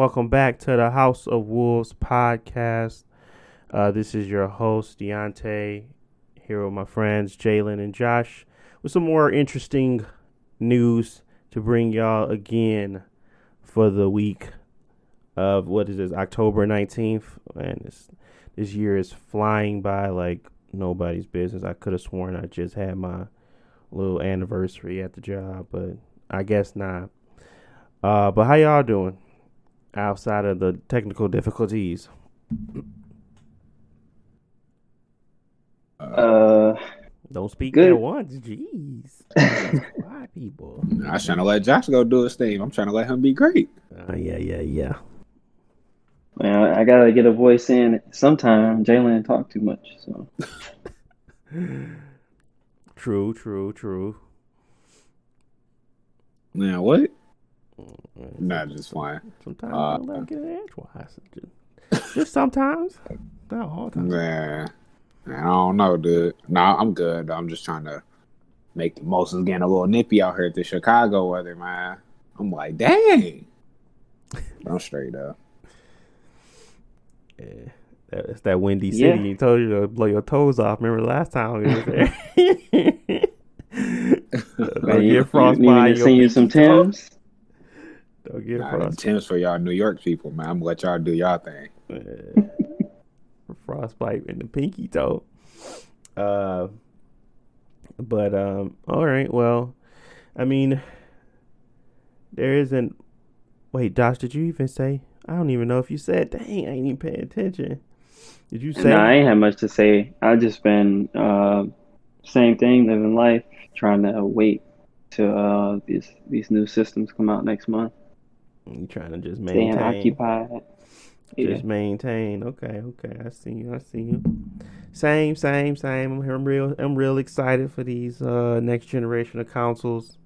Welcome back to the House of Wolves podcast. Uh, this is your host, Deontay, here with my friends, Jalen and Josh, with some more interesting news to bring y'all again for the week of what is this, October 19th. And this, this year is flying by like nobody's business. I could have sworn I just had my little anniversary at the job, but I guess not. Uh, but how y'all doing outside of the technical difficulties? Uh, Don't speak Good. at once. Jeez. Why people? I'm trying to let Josh go do his thing. I'm trying to let him be great. Uh, yeah, yeah, yeah. man, I gotta get a voice in sometime. Jalen talk too much, so True, true, true. Now what? Mm, Nah, just fine. Sometimes Uh, I don't let 'em get it edgewise. Just, just sometimes. Not all the time. Man, I don't know, dude. No, I'm good. I'm just trying to make the most of getting a little nippy out here at the Chicago weather, man. I'm like, dang. I'm straight up. Yeah. It's that windy Yeah. city. You told you to blow your toes off. Remember last time we was there? Don't man, you, get you frostbite. need me to send you some pinky. Timbs. Don't get Nah, frostbite. Timbs for y'all New York people, man. I'm gonna let y'all do y'all thing. Yeah. frostbite in the pinky toe. Uh, but um, all right. Well, I mean, there isn't. Wait, Josh, did you even say? I don't even know if you said. Dang, I ain't even paying attention. Did you say? No, I ain't had much to say. I just been uh, same thing, living life, trying to wait to uh, these these new systems come out next month. You trying to just Staying maintain? occupied. Yeah. Just maintain. Okay, okay. I see you. I see you. Same, same, same. I'm, I'm real. I'm real excited for these uh, next generation of consoles.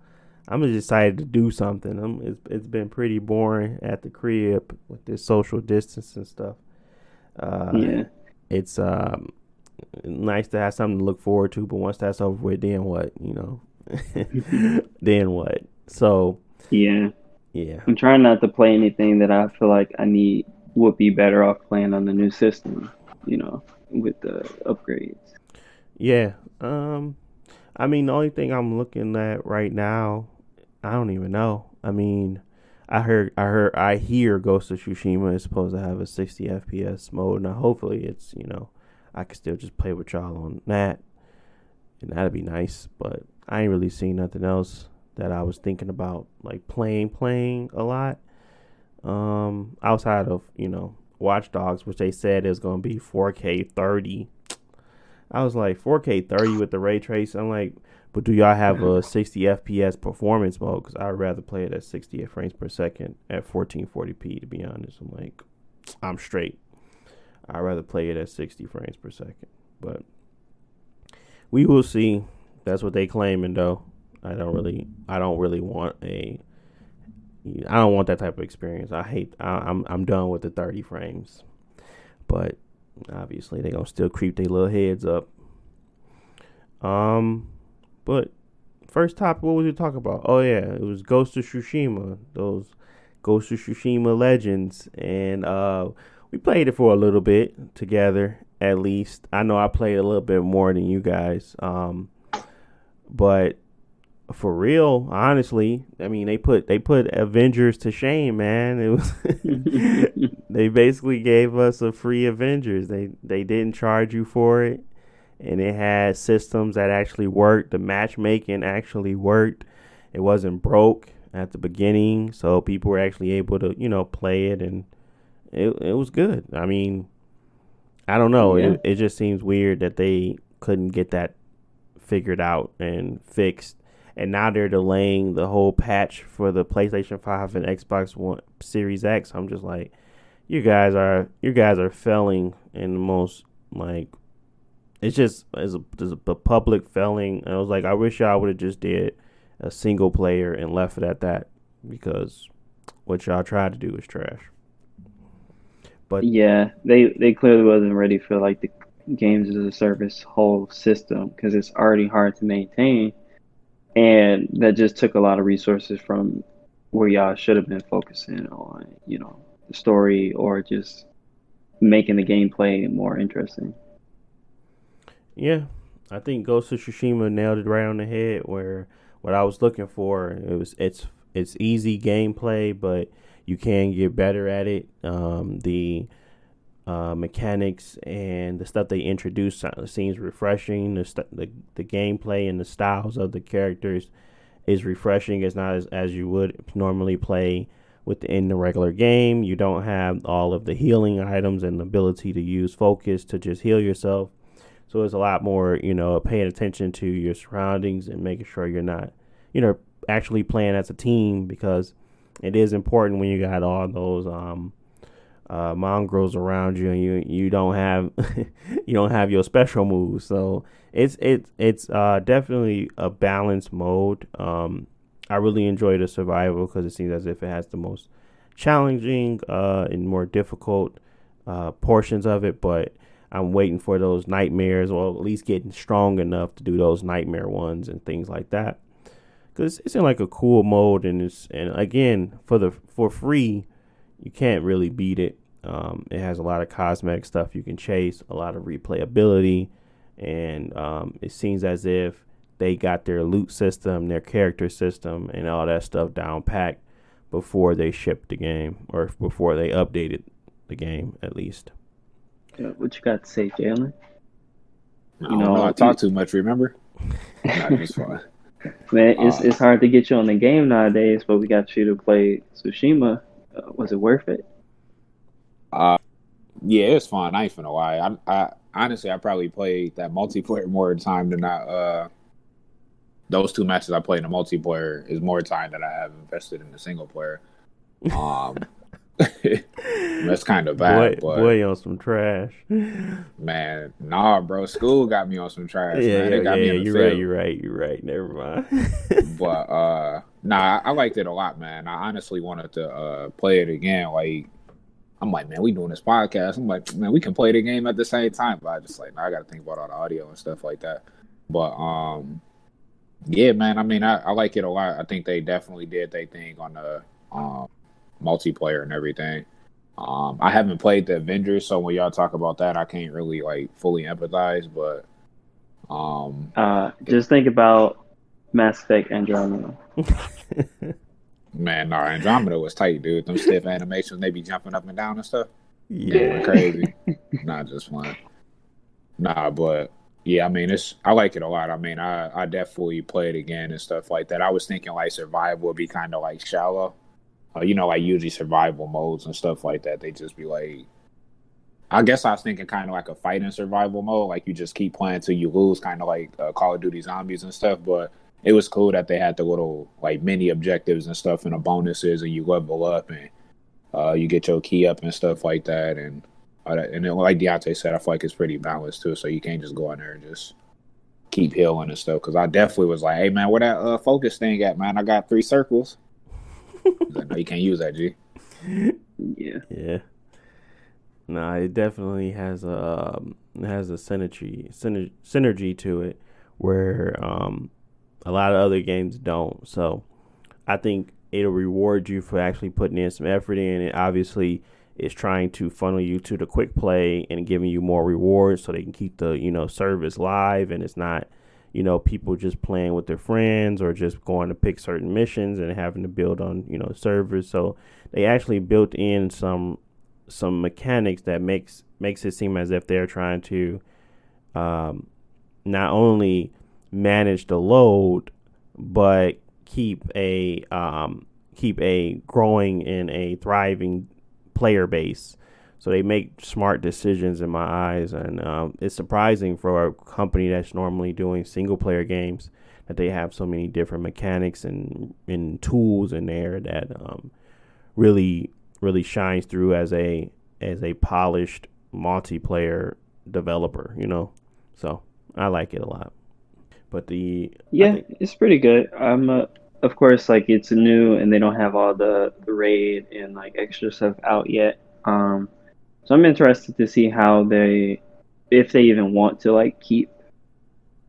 I'm just excited to do something. I'm, it's, it's been pretty boring at the crib with this social distance and stuff. Uh, yeah. It's um nice to have something to look forward to, but once that's over with, then what? You know, then what? So Yeah. Yeah, I'm trying not to play anything that I feel like I need would be better off playing on the new system, you know, with the upgrades. Yeah. Um I mean the only thing I'm looking at right now, I don't even know. I mean, I heard I heard I hear Ghost of Tsushima is supposed to have a 60 FPS mode. Now hopefully it's, you know, I can still just play with y'all on that. And that'd be nice, but I ain't really seen nothing else that I was thinking about like playing playing a lot. Um outside of, you know, Watch Dogs, which they said is going to be 4K 30 I was like 4K 30 with the ray trace. I'm like, but do y'all have a 60 FPS performance mode? Because I'd rather play it at 60 frames per second at 1440p. To be honest, I'm like, I'm straight. I'd rather play it at 60 frames per second. But we will see. That's what they claiming though. I don't really, I don't really want a. I don't want that type of experience. I hate. I, I'm I'm done with the 30 frames. But obviously they're gonna still creep their little heads up. Um, but first topic, what was you talking about? Oh yeah, it was Ghost of Tsushima. Those Ghost of Tsushima legends, and uh, we played it for a little bit together. At least I know I played a little bit more than you guys. Um, but for real, honestly, I mean they put they put Avengers to shame, man. It was they basically gave us a free Avengers. They they didn't charge you for it, and it had systems that actually worked. The matchmaking actually worked. It wasn't broke at the beginning, so people were actually able to you know play it, and it it was good. I mean, I don't know. Yeah. It it just seems weird that they couldn't get that figured out and fixed. And now they're delaying the whole patch for the PlayStation 5 and Xbox One Series X. I'm just like, you guys are you guys are failing in the most like it's just it's a, a public failing. And I was like, I wish y'all would have just did a single player and left it at that because what y'all tried to do is trash. But Yeah, they they clearly wasn't ready for like the games as a service whole system because it's already hard to maintain, and that just took a lot of resources from where y'all should have been focusing on, you know, the story or just making the gameplay more interesting. Yeah, I think Ghost of Tsushima nailed it right on the head. Where what I was looking for, it was it's it's easy gameplay, but you can get better at it. Um, the uh, mechanics and the stuff they introduce seems refreshing. The, st- the the gameplay and the styles of the characters is refreshing. It's not as, as you would normally play within the regular game. You don't have all of the healing items and the ability to use focus to just heal yourself. So it's a lot more, you know, paying attention to your surroundings and making sure you're not, you know, actually playing as a team because it is important when you got all those um, uh, mongrels around you and you you don't have you don't have your special moves. So it's it's it's uh, definitely a balanced mode. Um, I really enjoy the survival because it seems as if it has the most challenging uh, and more difficult uh, portions of it, but I'm waiting for those nightmares, or at least getting strong enough to do those nightmare ones and things like that. Because it's in like a cool mode, and it's and again for the for free, you can't really beat it. Um, it has a lot of cosmetic stuff you can chase, a lot of replayability, and um, it seems as if they got their loot system, their character system, and all that stuff down packed before they shipped the game or before they updated the game, at least. Yeah, what you got to say, Jalen? You know, know, I talk too much. Remember? Not just fun. Man, it's uh, it's hard to get you on the game nowadays, but we got you to play Tsushima. Uh, was it worth it? Uh, yeah, it was fun. I ain't finna lie. I, I honestly, I probably played that multiplayer more time than I uh those two matches I played in the multiplayer is more time than I have invested in the single player. Um, that's kind of bad. Boy, boy, on some trash. Man, nah, bro. School got me on some trash. Yeah, man. yeah, yeah. you're field. right. You're right. You're right. Never mind. but uh, nah, I liked it a lot, man. I honestly wanted to uh play it again. Like, I'm like, man, we doing this podcast. I'm like, man, we can play the game at the same time. But I just like, nah, I got to think about all the audio and stuff like that. But um, yeah, man. I mean, I, I like it a lot. I think they definitely did their thing on the um, multiplayer and everything. Um, I haven't played the Avengers, so when y'all talk about that, I can't really like fully empathize. But um, uh, just think about Mass Effect Andromeda. man, no, Andromeda was tight, dude. Them stiff animations, they be jumping up and down and stuff. Yeah, crazy. Not just fun. Nah, but yeah, I mean, it's I like it a lot. I mean, I I definitely play it again and stuff like that. I was thinking like survival would be kind of like shallow, uh, you know, like usually survival modes and stuff like that. They just be like, I guess I was thinking kind of like a fighting survival mode, like you just keep playing till you lose, kind of like uh, Call of Duty Zombies and stuff. But it was cool that they had the little like mini objectives and stuff and the bonuses, and you level up and uh, you get your key up and stuff like that, and and then, like Deontay said, I feel like it's pretty balanced too. So you can't just go in there and just keep healing and stuff. Because I definitely was like, "Hey man, where that uh, focus thing at, man? I got three circles." like, no, you can't use that, G. Yeah. Yeah. Nah, it definitely has a um, has a synergy synergy synergy to it where um, a lot of other games don't. So I think it'll reward you for actually putting in some effort in it. Obviously, is trying to funnel you to the quick play and giving you more rewards so they can keep the you know service live and it's not you know people just playing with their friends or just going to pick certain missions and having to build on you know servers so they actually built in some some mechanics that makes makes it seem as if they're trying to um, not only manage the load but keep a um, keep a growing and a thriving player base. So they make smart decisions in my eyes, and um, it's surprising for a company that's normally doing single player games that they have so many different mechanics and, and tools in there that um, really really shines through as a as a polished multiplayer developer. You know, so I like it a lot. But the yeah, think, it's pretty good. I'm uh, of course, like it's new and they don't have all the, the raid and like extra stuff out yet. Um, so I'm interested to see how they, if they even want to like keep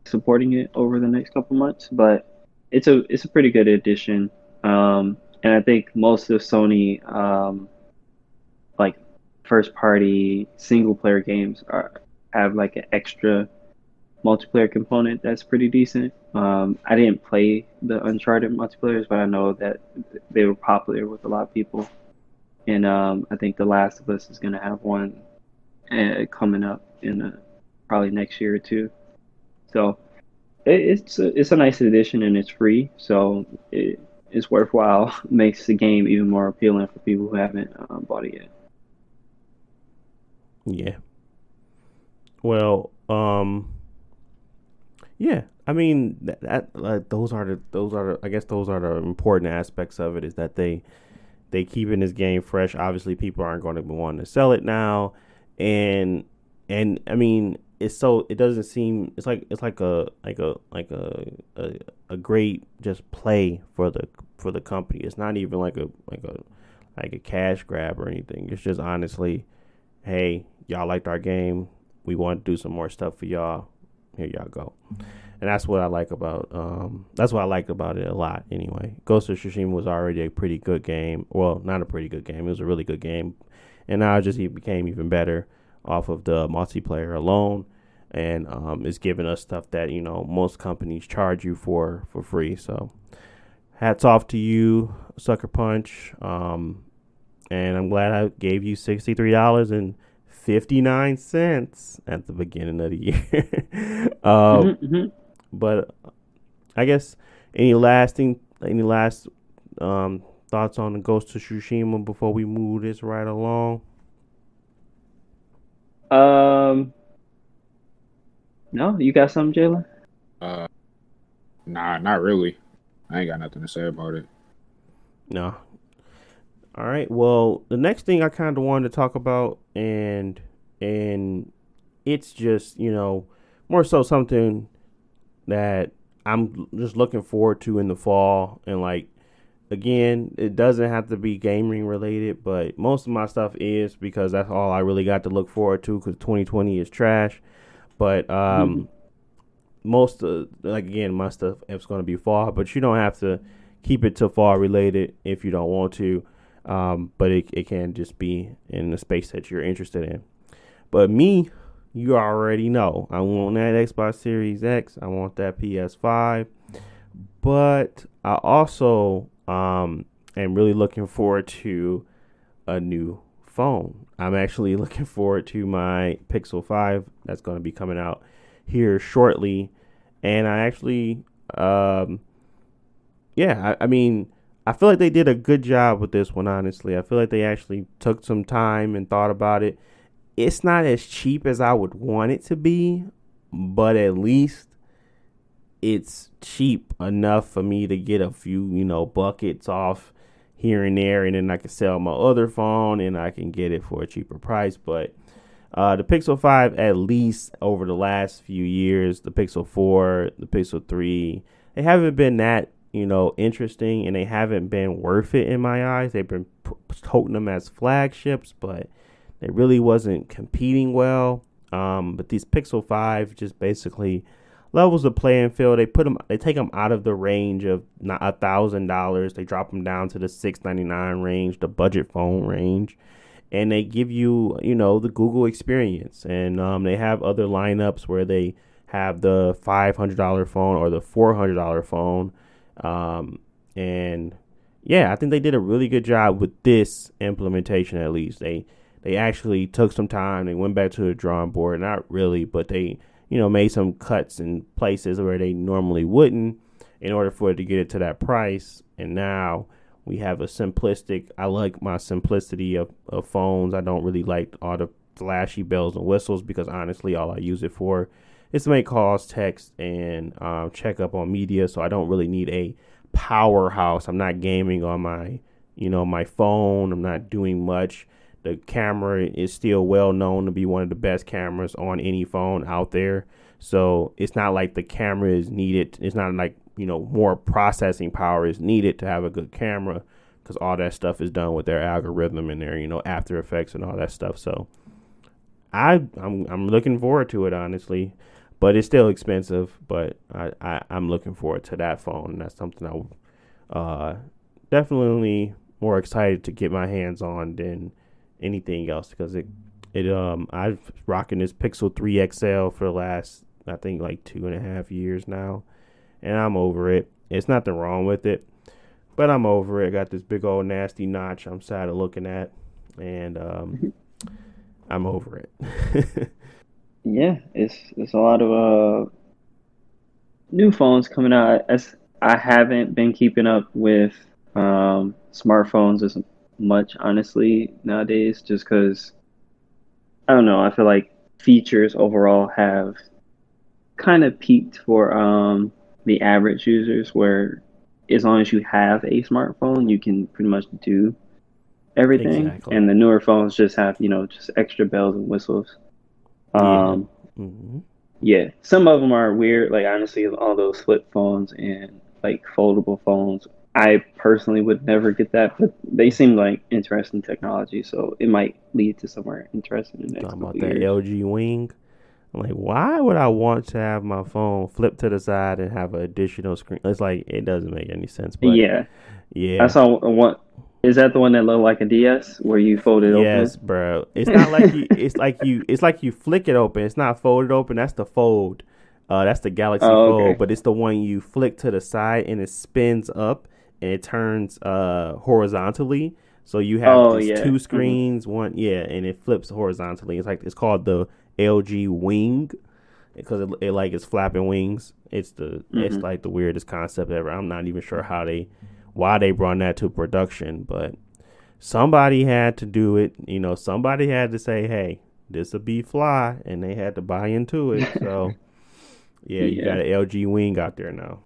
supporting it over the next couple months. But it's a it's a pretty good addition. Um, and I think most of Sony um, like first party single player games are have like an extra multiplayer component that's pretty decent. Um, I didn't play the Uncharted multiplayers, but I know that they were popular with a lot of people. And um, I think The Last of Us is going to have one uh, coming up in uh, probably next year or two. So it, it's a, it's a nice addition and it's free, so it, it's worthwhile. Makes the game even more appealing for people who haven't um, bought it yet. Yeah. Well, um, yeah. I mean, that, that like, those are the those are the, I guess those are the important aspects of it is that they they keeping this game fresh. Obviously, people aren't going to be wanting to sell it now, and and I mean, it's so it doesn't seem it's like it's like a like a like a a, a great just play for the for the company. It's not even like a like a like a cash grab or anything. It's just honestly, hey, y'all liked our game. We want to do some more stuff for y'all. Here y'all go. And that's what I like about um that's what I liked about it a lot anyway. Ghost of Tsushima was already a pretty good game. Well, not a pretty good game. It was a really good game. And now it just became even better off of the multiplayer alone and um, it's giving us stuff that you know most companies charge you for for free so hats off to you sucker punch um, and i'm glad i gave you $63.59 at the beginning of the year um, mm-hmm, mm-hmm. but i guess any lasting any last um, thoughts on the ghost of tsushima before we move this right along um, no, you got something, Jalen? Uh, nah, not really. I ain't got nothing to say about it. No. All right. Well, the next thing I kind of wanted to talk about, and and it's just you know more so something that I'm just looking forward to in the fall, and like again, it doesn't have to be gaming related, but most of my stuff is because that's all I really got to look forward to because 2020 is trash. But um, mm-hmm. most of, like again, my stuff is going to be fall, but you don't have to keep it to fall related if you don't want to. Um, but it, it can just be in the space that you're interested in. But me, you already know. I want that Xbox Series X. I want that PS5. But I also um, am really looking forward to a new phone. I'm actually looking forward to my Pixel 5 that's going to be coming out here shortly. And I actually, um, yeah, I, I mean, I feel like they did a good job with this one, honestly. I feel like they actually took some time and thought about it. It's not as cheap as I would want it to be, but at least it's cheap enough for me to get a few, you know, buckets off here and there, and then I can sell my other phone and I can get it for a cheaper price. But uh, the Pixel 5, at least over the last few years, the Pixel 4, the Pixel 3, they haven't been that, you know, interesting and they haven't been worth it in my eyes. They've been toting them as flagships, but they really wasn't competing well. Um, but these Pixel 5 just basically levels the playing field. They put them, they take them out of the range of a thousand dollars. They drop them down to the six ninety nine range, the budget phone range, and they give you, you know, the Google experience. And um, they have other lineups where they have the five hundred dollar phone or the four hundred dollar phone, um, and yeah, I think they did a really good job with this implementation. At least they they actually took some time. They went back to the drawing board. Not really, but they you know, made some cuts in places where they normally wouldn't in order for it to get it to that price. And now we have a simplistic, I like my simplicity of, of phones. I don't really like all the flashy bells and whistles because honestly, all I use it for is to make calls, text, and um, check up on media. So I don't really need a powerhouse. I'm not gaming on my, you know, my phone. I'm not doing much. The camera is still well known to be one of the best cameras on any phone out there. So it's not like the camera is needed. It's not like, you know, more processing power is needed to have a good camera because all that stuff is done with their algorithm and their, you know, After Effects and all that stuff. So I I'm I'm looking forward to it honestly, but it's still expensive. But I, I I'm looking forward to that phone. That's something I uh definitely more excited to get my hands on than anything else because it it um I've rocking this Pixel 3 XL for the last I think like two and a half years now, and I'm over it. It's nothing wrong with it, but I'm over it. Got this big old nasty notch I'm sad of looking at, and um, I'm over it. yeah, it's it's a lot of uh new phones coming out. As I haven't been keeping up with um, smartphones as much, honestly, nowadays, just because I don't know. I feel like features overall have kind of peaked for um, the average users, where as long as you have a smartphone, you can pretty much do everything. Exactly. And the newer phones just have, you know, just extra bells and whistles. Um, yeah. Mm-hmm. yeah, some of them are weird. Like honestly, all those flip phones and like foldable phones. I personally would never get that, but they seem like interesting technology, so it might lead to somewhere interesting in the next Talking about that years. LG Wing. I'm like, why would I want to have my phone flip to the side and have an additional screen? It's like it doesn't make any sense. But yeah, yeah. I saw one. Is that the one that looked like a DS where you fold it yes, open? Yes, bro. It's not like you. It's like you. It's like you flick it open. It's not folded open. That's the fold. Uh, that's the Galaxy oh, okay. Fold. But it's the one you flick to the side and it spins up and it turns uh horizontally. So you have oh, yeah. two mm-hmm. screens, mm-hmm. one yeah, and it flips horizontally. It's like it's called the LG Wing because it, it like it's flapping wings. It's the mm-hmm. it's like the weirdest concept ever. I'm not even sure how they why they brought that to production, but somebody had to do it. You know, somebody had to say, "Hey, this will be fly," and they had to buy into it. So, yeah, you yeah. got an LG Wing out there now.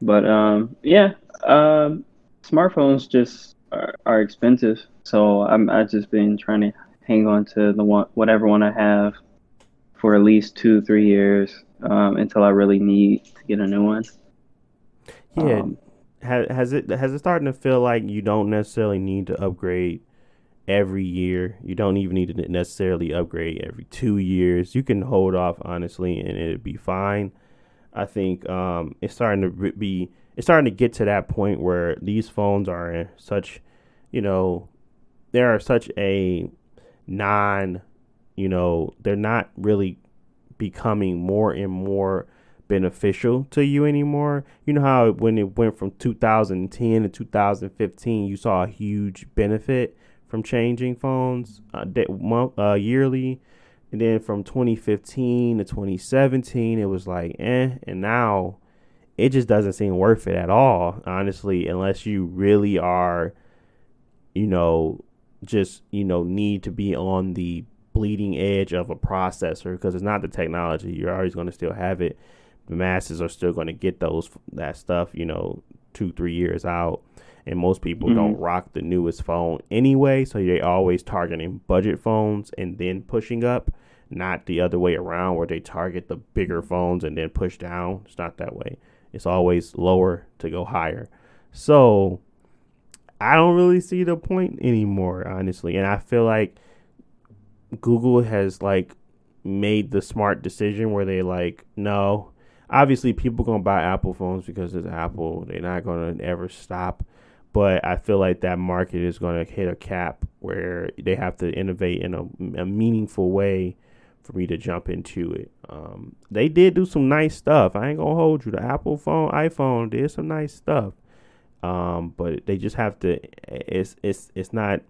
But um, yeah, um, smartphones just are, are expensive, so I'm I just been trying to hang on to the one whatever one I have for at least two three years um, until I really need to get a new one. Yeah, um, has, has it has it starting to feel like you don't necessarily need to upgrade every year? You don't even need to necessarily upgrade every two years. You can hold off honestly, and it'd be fine. I think um, it's starting to be it's starting to get to that point where these phones are in such, you know, they are such a non, you know, they're not really becoming more and more beneficial to you anymore. You know how when it went from 2010 to 2015, you saw a huge benefit from changing phones uh, month, uh, yearly. And then from 2015 to 2017, it was like, eh. And now it just doesn't seem worth it at all, honestly, unless you really are, you know, just, you know, need to be on the bleeding edge of a processor because it's not the technology. You're always going to still have it the masses are still going to get those that stuff, you know, two three years out. And most people mm-hmm. don't rock the newest phone anyway, so they always targeting budget phones and then pushing up, not the other way around where they target the bigger phones and then push down. It's not that way. It's always lower to go higher. So I don't really see the point anymore, honestly. And I feel like Google has like made the smart decision where they like, no, obviously people gonna buy Apple phones because it's Apple. They're not gonna ever stop. But I feel like that market is gonna hit a cap where they have to innovate in a, a meaningful way for me to jump into it. Um, they did do some nice stuff. I ain't gonna hold you. The Apple phone, iPhone did some nice stuff. Um, but they just have to. It's it's it's not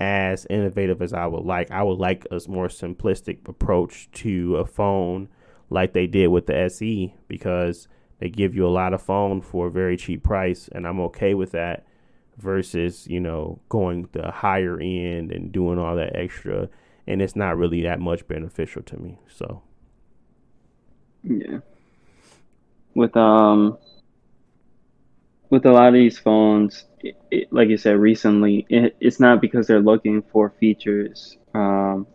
as innovative as I would like. I would like a more simplistic approach to a phone like they did with the SE because they give you a lot of phone for a very cheap price, and I'm okay with that. Versus, you know, going the higher end and doing all that extra, and it's not really that much beneficial to me. So, yeah, with um, with a lot of these phones, it, it, like you said recently, it, it's not because they're looking for features um,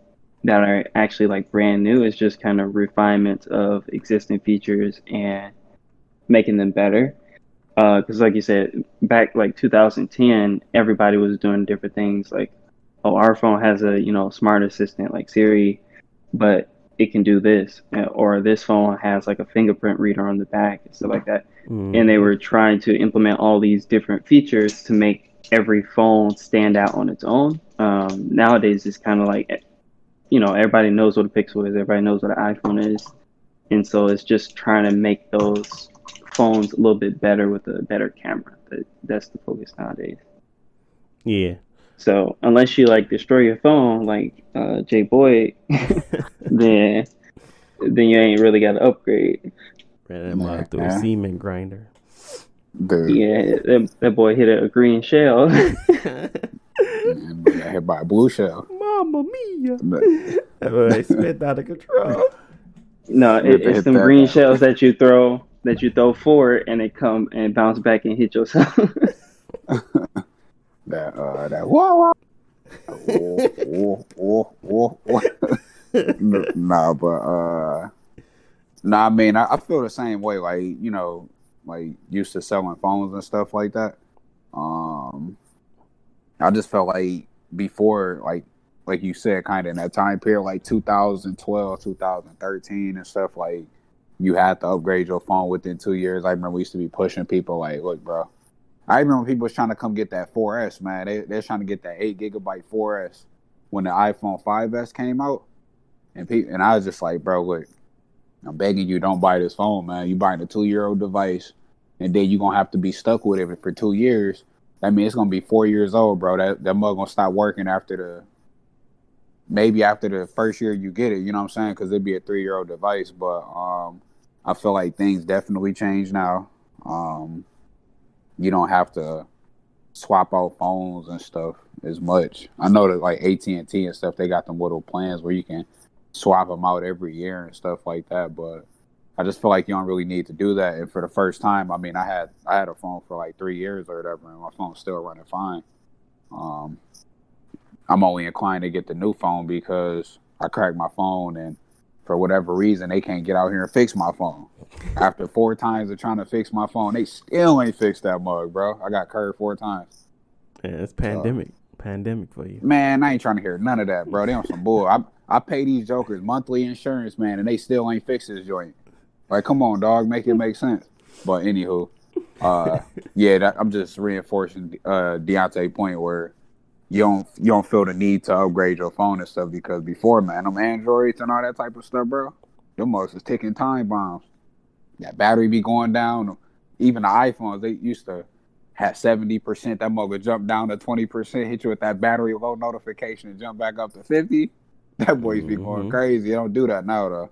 that are actually like brand new. It's just kind of refinements of existing features and making them better. Because, uh, like you said, back like 2010, everybody was doing different things. Like, oh, our phone has a you know smart assistant like Siri, but it can do this, uh, or this phone has like a fingerprint reader on the back and stuff like that. Mm. And they were trying to implement all these different features to make every phone stand out on its own. Um, nowadays, it's kind of like, you know, everybody knows what a Pixel is, everybody knows what an iPhone is, and so it's just trying to make those phones a little bit better with a better camera. That, that's the focus nowadays. Yeah. So unless you like destroy your phone, like uh, Jay Boy, then then you ain't really got to upgrade. Ran that mug through a semen grinder. Dude, Yeah, that, that boy hit a, green shell. man, got hit by a blue shell. Mamma mia! But- That boy spit out of control. no, it, it's hit some green bad. shells that you throw that you throw forward and they come and bounce back and hit yourself. That uh that whoa whoa whoa whoa whoa whoa. nah, but uh nah I mean I, I feel the same way, like, you know, like used to selling phones and stuff like that. Um I just felt like before like like you said, kind of in that time period, like 2012, 2013 and stuff, like you had to upgrade your phone within two years. I remember we used to be pushing people like, look, bro, I remember people was trying to come get that 4S, man. They they're trying to get that eight gigabyte 4S when the iPhone 5S came out, and people and I was just like, bro, look, I'm begging you, don't buy this phone, man. You buying a two year old device, and then you're gonna have to be stuck with it for two years. That means it's gonna be four years old, bro. That that mug gonna stop working after the maybe after the first year you get it. You know what I'm saying? Because it'd be a three year old device, but um, I feel like things definitely change now. Um, you don't have to swap out phones and stuff as much. I know that like AT and T and stuff, they got them little plans where you can swap them out every year and stuff like that. But I just feel like you don't really need to do that. And for the first time, I mean, I had I had a phone for like three years or whatever, and my phone's still running fine. Um, I'm only inclined to get the new phone because I cracked my phone and for whatever reason they can't get out here and fix my phone. After four times of trying to fix my phone, they still ain't fixed that mug, bro. I got curved four times. Yeah, it's pandemic. Pandemic for you. Man, I ain't trying to hear none of that, bro. They on some bull. I I pay these jokers monthly insurance, man, and they still ain't fixed this joint. Like, come on, dog, make it make sense. But anywho, uh, yeah, that, I'm just reinforcing uh Deontay point where you don't you don't feel the need to upgrade your phone and stuff because before, man, them androids and all that type of stuff, bro, them mugs is ticking time bombs. That battery be going down. Even the iPhones, they used to have seventy percent. That mug would jump down to twenty percent, hit you with that battery low notification, and jump back up to fifty. That boys be going Mhm. crazy. They don't do that now though.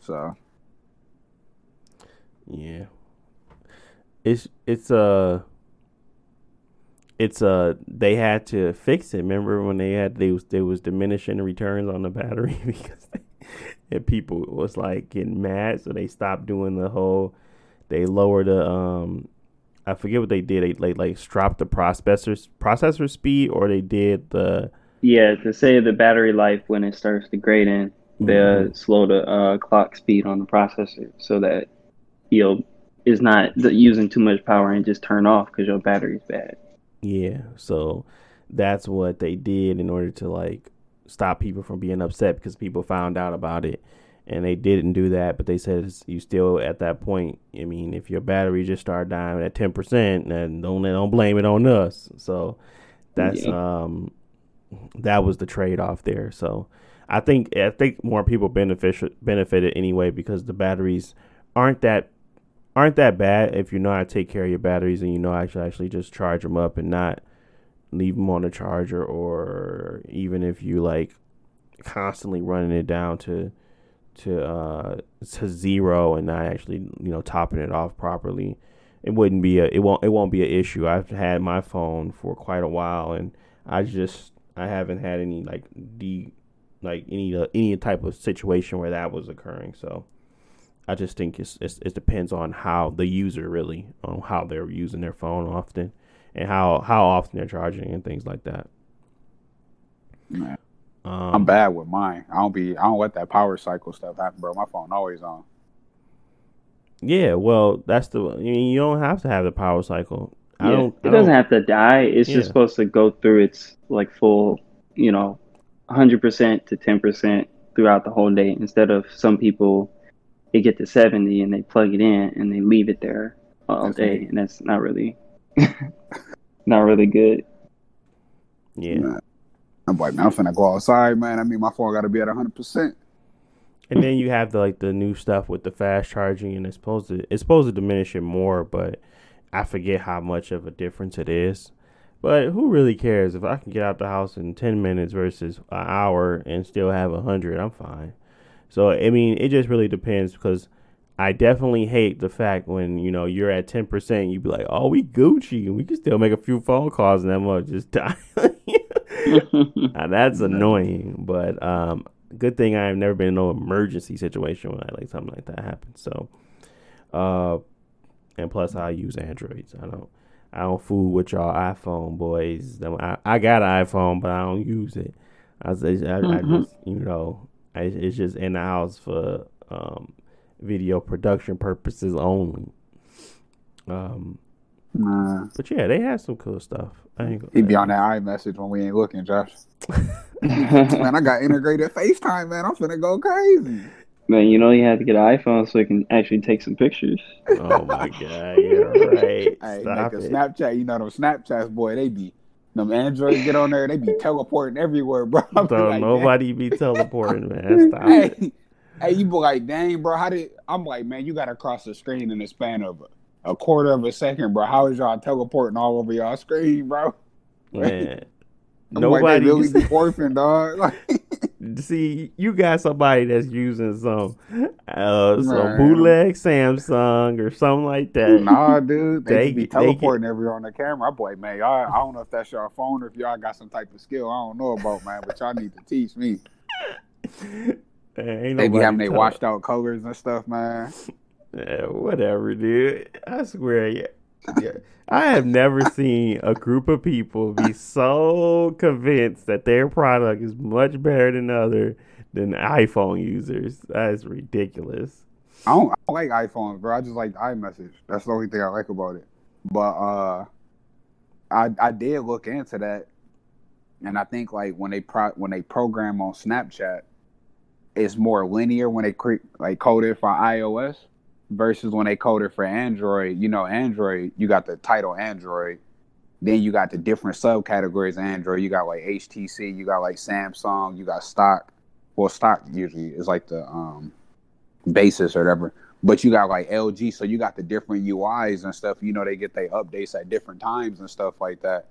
So Yeah. It's it's uh it's uh they had to fix it. Remember when they had they was they was diminishing the returns on the battery because they, and people was like getting mad, so they stopped doing the whole. They lowered the um, I forget what they did. They like like dropped the processor processor speed, or they did the yeah, to say the battery life when it starts degrading, they uh, slow the uh, clock speed on the processor so that you'll is not th- using too much power and just turn off because your battery's bad. Yeah, so that's what they did in order to like stop people from being upset because people found out about it and they didn't do that, but they said you still at that point. I mean, if your battery just started dying at ten percent, then don't don't blame it on us. So that's um that was the trade off there. So I think I think more people benefited benefited anyway because the batteries aren't that aren't that bad if you know how to take care of your batteries and you know how to actually just charge them up and not leave them on the charger or even if you like constantly running it down to to uh to zero and not actually you know topping it off properly it wouldn't be a it won't it won't be an issue. I've had my phone for quite a while and i just i haven't had any like de like any uh, any type of situation where that was occurring so I just think it's, it's it depends on how the user really on how they're using their phone often and how how often they're charging and things like that. man, Um, I'm bad with mine. I don't be I don't let that power cycle stuff happen, bro. My phone always on. Yeah, well, that's the I mean, you don't have to have the power cycle. I Yeah, don't. it I doesn't don't- have to die. It's Yeah. just supposed to go through its like full, you know, 100% to 10% throughout the whole day instead of some people they get to 70 and they plug it in and they leave it there all That's day me. and that's not really not really good. Yeah. Man. I'm like, man, I'm finna go outside, man. I mean, my phone got to be at 100. percent And then you have the like the new stuff with the fast charging, and it's supposed to it's supposed to diminish it more, but I forget how much of a difference it is. But who really cares if I can get out the house in ten minutes versus an hour and still have a hundred? I'm fine. So I mean, it just really depends because I definitely hate the fact when you know you're at ten percent, you'd be like, "Oh, we Gucci, and we can still make a few phone calls, and that much just die." now, that's annoying, but um, good thing I've never been in no emergency situation when I like something like that happens. So, uh, and plus I use Androids. I don't, I don't fool with y'all iPhone boys. I, I got an iPhone, but I don't use it. I, I, mm-hmm. I just, you know, it's just in the house for um, video production purposes only. Um, Nah. But yeah, they had some cool stuff. I ain't he be on that iMessage when we ain't looking, Josh. man, I got integrated FaceTime, man. I'm finna go crazy. Man, you know you have to get an iPhone so you can actually take some pictures. Oh my god, you're right. hey, Stop make a it. Snapchat. You know them Snapchats, boy. They be them Androids get on there. They be teleporting everywhere, bro. So like, nobody be teleporting, man. Stop hey, it. Hey, you be like, dang, bro. How did? I'm like, man, you got to cross the screen in the span of a quarter of a second, bro. How is y'all teleporting all over y'all screen, bro? Man. Nobody like, really be orphan, dog. See, you got somebody that's using some uh some bootleg Samsung or something like that. Nah, dude, they, they be teleporting they everywhere on the camera. Boy, man, y'all, I don't know if that's your phone or if y'all got some type of skill. I don't know about, man, but y'all need to teach me. They be having they washed out colors and stuff, man. Yeah, whatever, dude. I swear, yeah. yeah. I have never seen a group of people be so convinced that their product is much better than other than iPhone users. That is ridiculous. I don't, I don't like iPhones, bro. I just like iMessage. That's the only thing I like about it. But uh, I I did look into that, and I think like when they pro when they program on Snapchat, it's more linear when they cre- like code it for iOS versus when they coded for Android, you know, Android, you got the title Android. Then you got the different subcategories Android. You got like HTC, you got like Samsung, you got stock. Well, stock usually is like the um basis or whatever. But you got like LG, so you got the different UIs and stuff. You know, they get their updates at different times and stuff like that.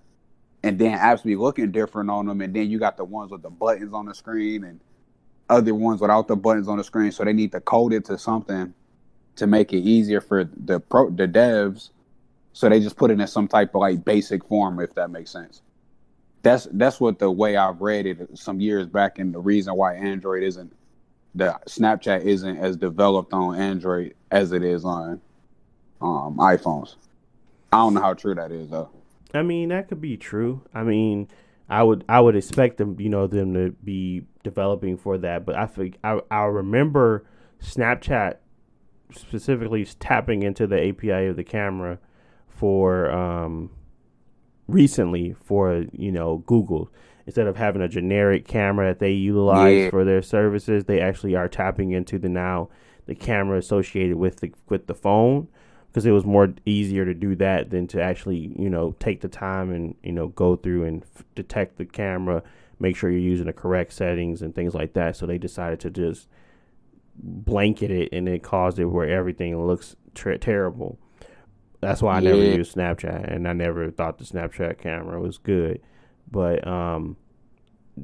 And then apps be looking different on them. And then you got the ones with the buttons on the screen and other ones without the buttons on the screen. So they need to code it to something to make it easier for the pro the devs. So they just put it in some type of like basic form, if that makes sense. That's that's what the way I've read it some years back, and the reason why Android isn't the Snapchat isn't as developed on Android as it is on um, iPhones. I don't know how true that is though. I mean, that could be true. I mean, I would I would expect them, you know, them to be developing for that. But I think I I remember Snapchat specifically tapping into the API of the camera for um, recently for you know Google instead of having a generic camera that they utilize yeah. for their services, they actually are tapping into the now the camera associated with the with the phone because it was more easier to do that than to actually you know take the time and you know go through and f- detect the camera, make sure you're using the correct settings and things like that. So they decided to just blanket it and it caused it where everything looks ter- terrible. That's why I yeah. never used Snapchat and I never thought the Snapchat camera was good. But um,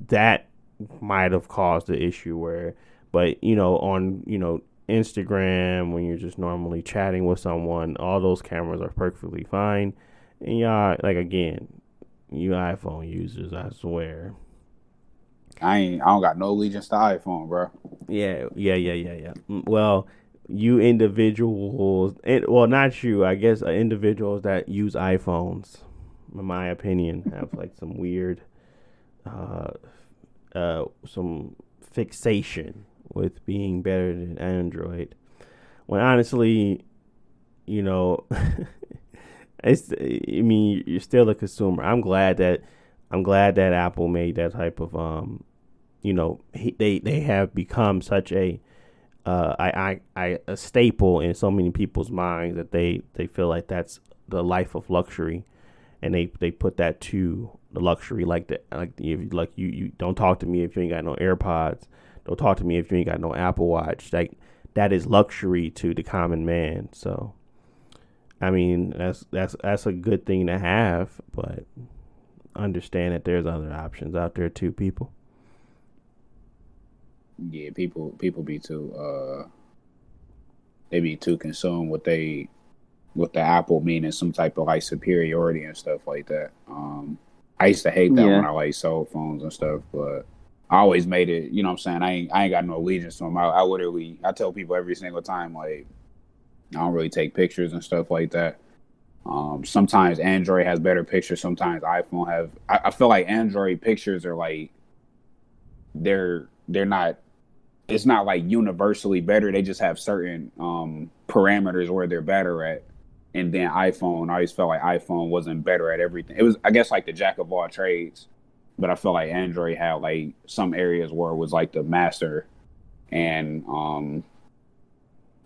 that might have caused the issue where, but you know, on you know Instagram when you're just normally chatting with someone, all those cameras are perfectly fine. And y'all, like again, you iPhone users, I swear, I ain't. I don't got no allegiance to iPhone, bro. Yeah, yeah, yeah, yeah, yeah. Mm, well, you individuals, well, not you. I guess uh, individuals that use iPhones, in my opinion, have like some weird, uh, uh, some fixation with being better than Android. When honestly, you know, it's. I mean, you're still a consumer. I'm glad that. I'm glad that Apple made that type of um you know he, they they have become such a uh, I, I, I a staple in so many people's minds that they, they feel like that's the life of luxury, and they they put that to the luxury like that like if like you you don't talk to me if you ain't got no AirPods, don't talk to me if you ain't got no Apple Watch. Like that is luxury to the common man. So I mean that's that's that's a good thing to have, but understand that there's other options out there too, people. Yeah, people people be too uh they be too consumed with they with the Apple meaning some type of like superiority and stuff like that. Um I used to hate that Yeah. when I like sold phones and stuff, but I always made it, you know what I'm saying? I ain't I ain't got no allegiance to them. I, I literally I tell people every single time like I don't really take pictures and stuff like that. Um, sometimes Android has better pictures. Sometimes iPhone have. I, I feel like Android pictures are like they're they're not. It's not like universally better. They just have certain um, parameters where they're better at. And then iPhone, I always felt like iPhone wasn't better at everything. It was, I guess, like the jack of all trades. But I felt like Android had like some areas where it was like the master, and um,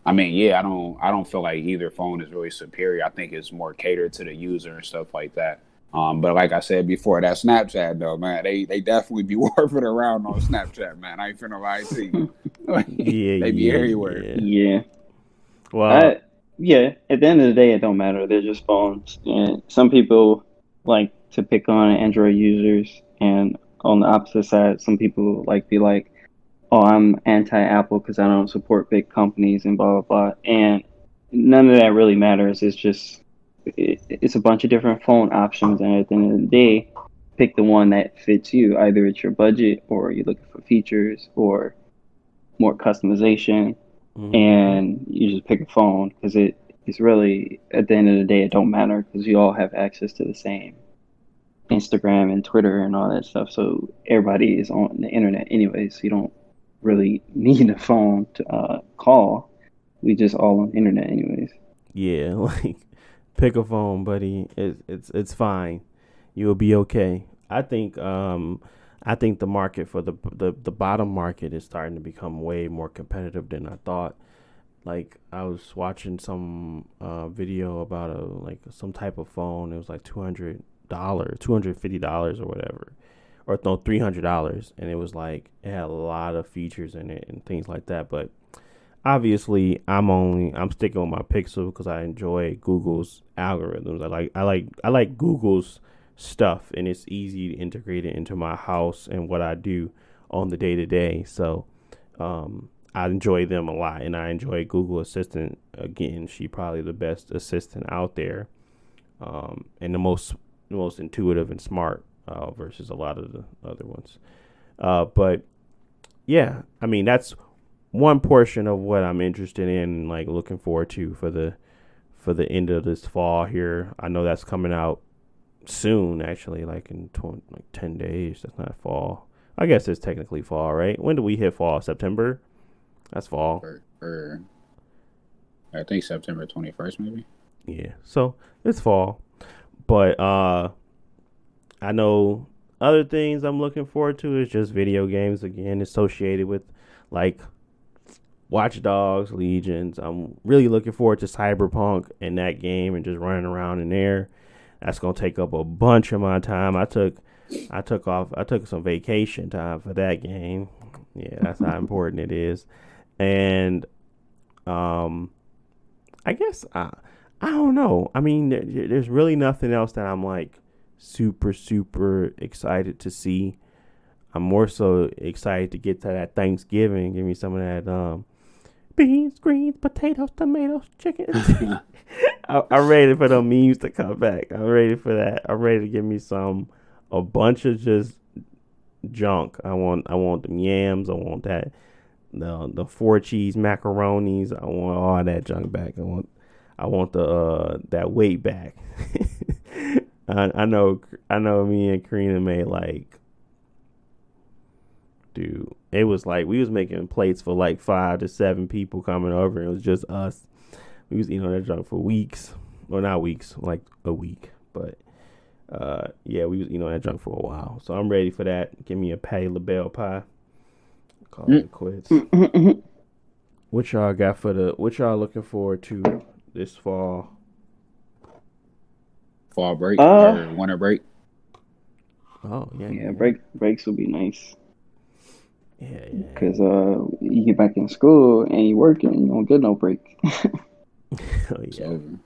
I mean, yeah, I don't I don't feel like either phone is really superior. I think it's more catered to the user and stuff like that. Um, but like I said before, that Snapchat though, man, they they definitely be warping around on Snapchat, man. I ain't finna lie to you. Yeah, they be yeah, everywhere. yeah. Yeah. Well, I, yeah, at the end of the day, it don't matter. They're just phones. And some people like to pick on Android users, and on the opposite side, some people like be like, "Oh, I'm anti-Apple because I don't support big companies and blah blah blah." And none of that really matters. It's just it, it's a bunch of different phone options, and at the end of the day, pick the one that fits you. Either it's your budget, or you're looking for features, or more customization mhm. and you just pick a phone because it it's really at the end of the day it don't matter because you all have access to the same Instagram and Twitter and all that stuff. So everybody is on the internet anyway, so you don't really need a phone to uh, call. We just all on the internet anyways. Yeah, like pick a phone, buddy. It's it's it's fine. You'll be okay. I think um I think the market for the the the bottom market is starting to become way more competitive than I thought. Like I was watching some uh video about a like some type of phone. It was like two hundred dollars, two hundred fifty dollars or whatever, or no three hundred dollars, and it was like it had a lot of features in it and things like that. But obviously I'm only I'm sticking with my Pixel because I enjoy Google's algorithms. I like I like I like Google's stuff and it's easy to integrate it into my house and what I do on the day to day. So um, I enjoy them a lot and I enjoy Google Assistant. Again, she probably the best assistant out there. Um, and the most the most intuitive and smart uh, versus a lot of the other ones. Uh, but yeah, I mean that's one portion of what I'm interested in, like looking forward to for the for the end of this fall here. I know that's coming out soon, actually, like in 20, like ten days. That's not fall. I guess it's technically fall, right? When do we hit fall? September. That's fall. Or, or I think September twenty first, maybe. Yeah. So it's fall. But uh I know other things I'm looking forward to is just video games again associated with like Watch Dogs, Legions. I'm really looking forward to Cyberpunk and that game and just running around in there. That's gonna take up a bunch of my time. I took I took off I took some vacation time for that game. Yeah, that's how important it is. And um I guess I I don't know. I mean, there, there's really nothing else that I'm like super super excited to see. I'm more so excited to get to that Thanksgiving. Give me some of that um beans, greens, potatoes, tomatoes, chicken. I, I'm ready for the memes to come back. I'm ready for that. I'm ready to give me some a bunch of just junk. I want I want them yams. I want that the the four cheese macaronis. I want all that junk back. I want I want the uh that weight back. I, I know I know me and Karina made like dude. It was like we was making plates for like five to seven people coming over and it was just us. We was eating on that junk for weeks. Well not weeks like a week. But uh yeah we was eating on that junk for a while. So i'm ready for that. Give me a Patti LaBelle pie. Call it quits. What y'all got for the what y'all looking forward to this fall? Fall break. Uh, or winter break. Oh yeah, Yeah, break breaks would be nice yeah, yeah. because uh, you get back in school and you working, you don't get no break. Oh, yeah. over.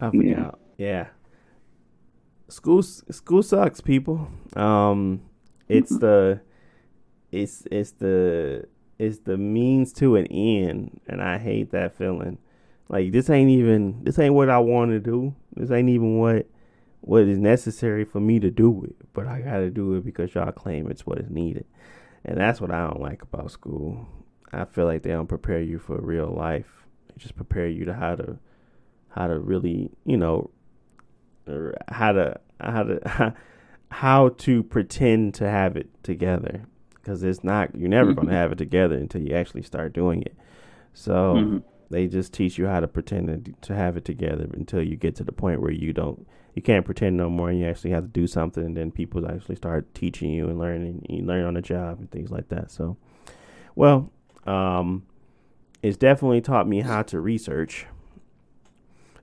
I Yeah. Yeah. School school sucks, people. Um it's the it's it's the it's the means to an end and I hate that feeling. Like this ain't even this ain't what I want to do. This ain't even what what is necessary for me to do it, but I got to do it because y'all claim it's what is needed. And that's what I don't like about school. I feel like they don't prepare you for real life. They just prepare you to how to how to really, you know, how to how to how to pretend to have it together because it's not you're never going to have it together until you actually start doing it. So Mhm. they just teach you how to pretend to, to have it together until you get to the point where you don't you can't pretend no more and you actually have to do something and then people actually start teaching you and learning you learn on the job and things like that. So well, um it's definitely taught me how to research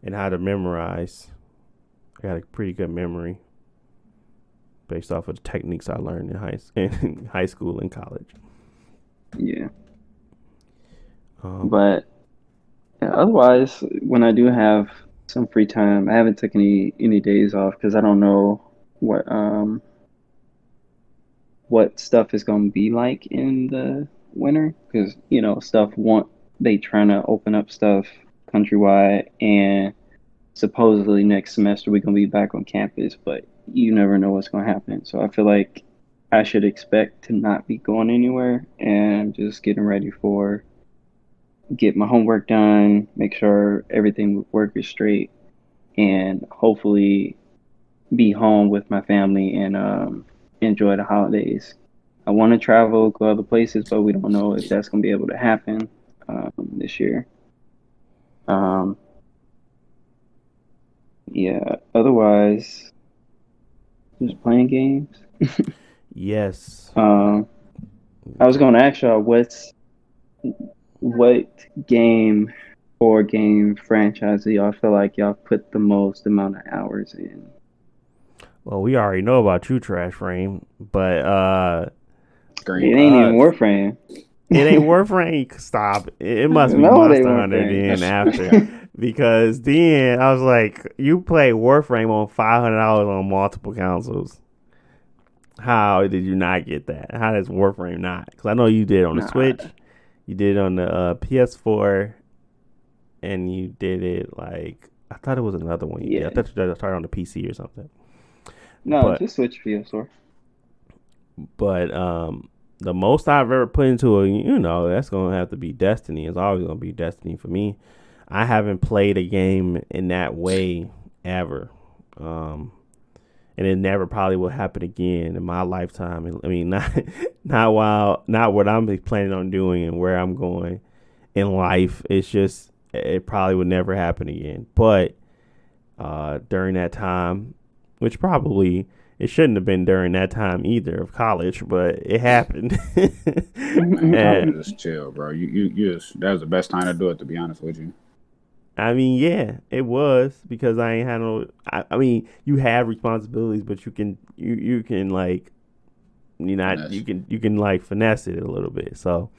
and how to memorize. I got a pretty good memory based off of the techniques I learned in high in high school and college. Yeah, Um, but yeah, otherwise, when I do have some free time, I haven't taken any any days off because I don't know what um what stuff is going to be like in the winter because you know stuff want they trying to open up stuff countrywide and supposedly next semester we're going to be back on campus but you never know what's going to happen. So i feel like i should expect to not be going anywhere and just getting ready for get my homework done make sure everything with work is straight and hopefully be home with my family and um, enjoy the holidays. I want to travel, go other places, but we don't know if that's going to be able to happen um, this year. Um, yeah, otherwise, just playing games. yes. Um, I was going to ask y'all what's what game or game franchise do y'all feel like y'all put the most amount of hours in? Well, we already know about you, Trash Frame, but uh, It Green. ain't even Uh, Warframe. it ain't Warframe. Stop. It, it must be No, Monster Hunter then after. because then I was like, you play Warframe on five hundred dollars on multiple consoles. How did you not get that? How does Warframe not? Because I know you did on the Nah. Switch, you did it on the uh, PS4, and you did it like I thought it was another one. yeah, did. I thought you started on the PC or something. No, But- just switch PS4. But um, the most I've ever put into a, you know, that's gonna have to be Destiny. It's always gonna be Destiny for me. I haven't played a game in that way ever, um, and it never probably will happen again in my lifetime. I mean, not not while not what I'm planning on doing and where I'm going in life. It's just it probably would never happen again. But uh, during that time, which probably it shouldn't have been during that time either of college, but it happened. Man, And- just chill, bro. You, you, you just, that was the best time to do it, to be honest with you. I mean, yeah, it was because I ain't had no. I, I mean, you have responsibilities, but you can you you can like you not Finesse. you can you can like finesse it a little bit. So,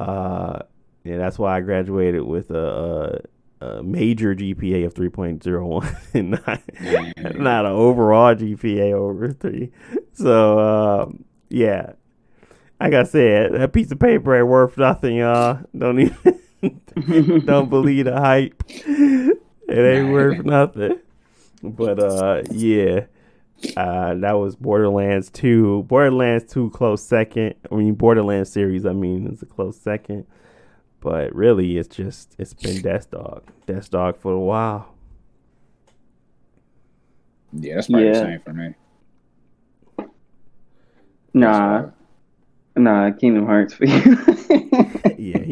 uh, yeah, that's why I graduated with a, a, a major GPA of three point zero one, and not not an overall GPA over three. So, um, yeah, like I said, that piece of paper ain't worth nothing, y'all. Don't even. don't believe the hype. It ain't worth nothing. But uh yeah. Uh that was Borderlands 2. Borderlands 2 close second. I mean Borderlands series, I mean, it's a close second. But really it's just it's been Death Dog. Death Dog for a while. Yeah, that's probably the Yeah. same for me. Nah, nah, Kingdom Hearts for you.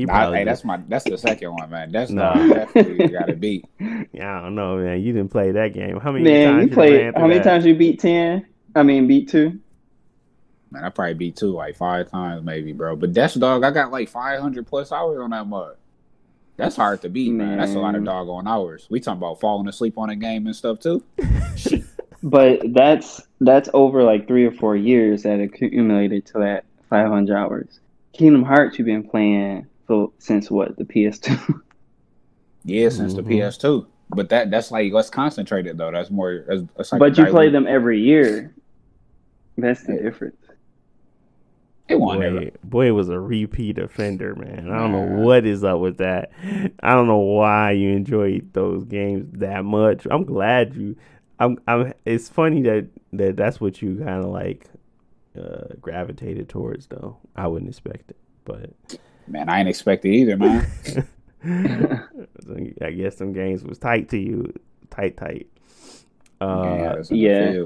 Yeah, he Nah, probably hey, that's my that's the second one, man. That's Nah. nah. definitely gotta beat. yeah, I don't know, man. You didn't play that game. How many Man, times you played. through How many that? times you beat ten? I mean, beat two. Man, I probably beat two like five times maybe, bro. But that's Dog, I got like five hundred plus hours on that mud. That's hard to beat, man. That's a lot of Man. doggone hours. We talking about falling asleep on a game and stuff too. But that's that's over like three or four years that accumulated to that 500 hours. Kingdom Hearts you've been playing for since what the PS2. Yeah, since the Mhm. PS2. But that that's like less concentrated though. That's more. That's, that's like but you play them every year. That's the Yeah. difference. It won't. Boy, boy was a repeat offender, man. I don't know what is up with that. I don't know why you enjoy those games that much. I'm glad you. I'm. I'm. It's funny that that that's what you kind of like uh, gravitated towards, though. I wouldn't expect it, but Man, I ain't expect it either, man. I guess some games was tight to you, tight, tight. Uh, yeah, that's in the yeah.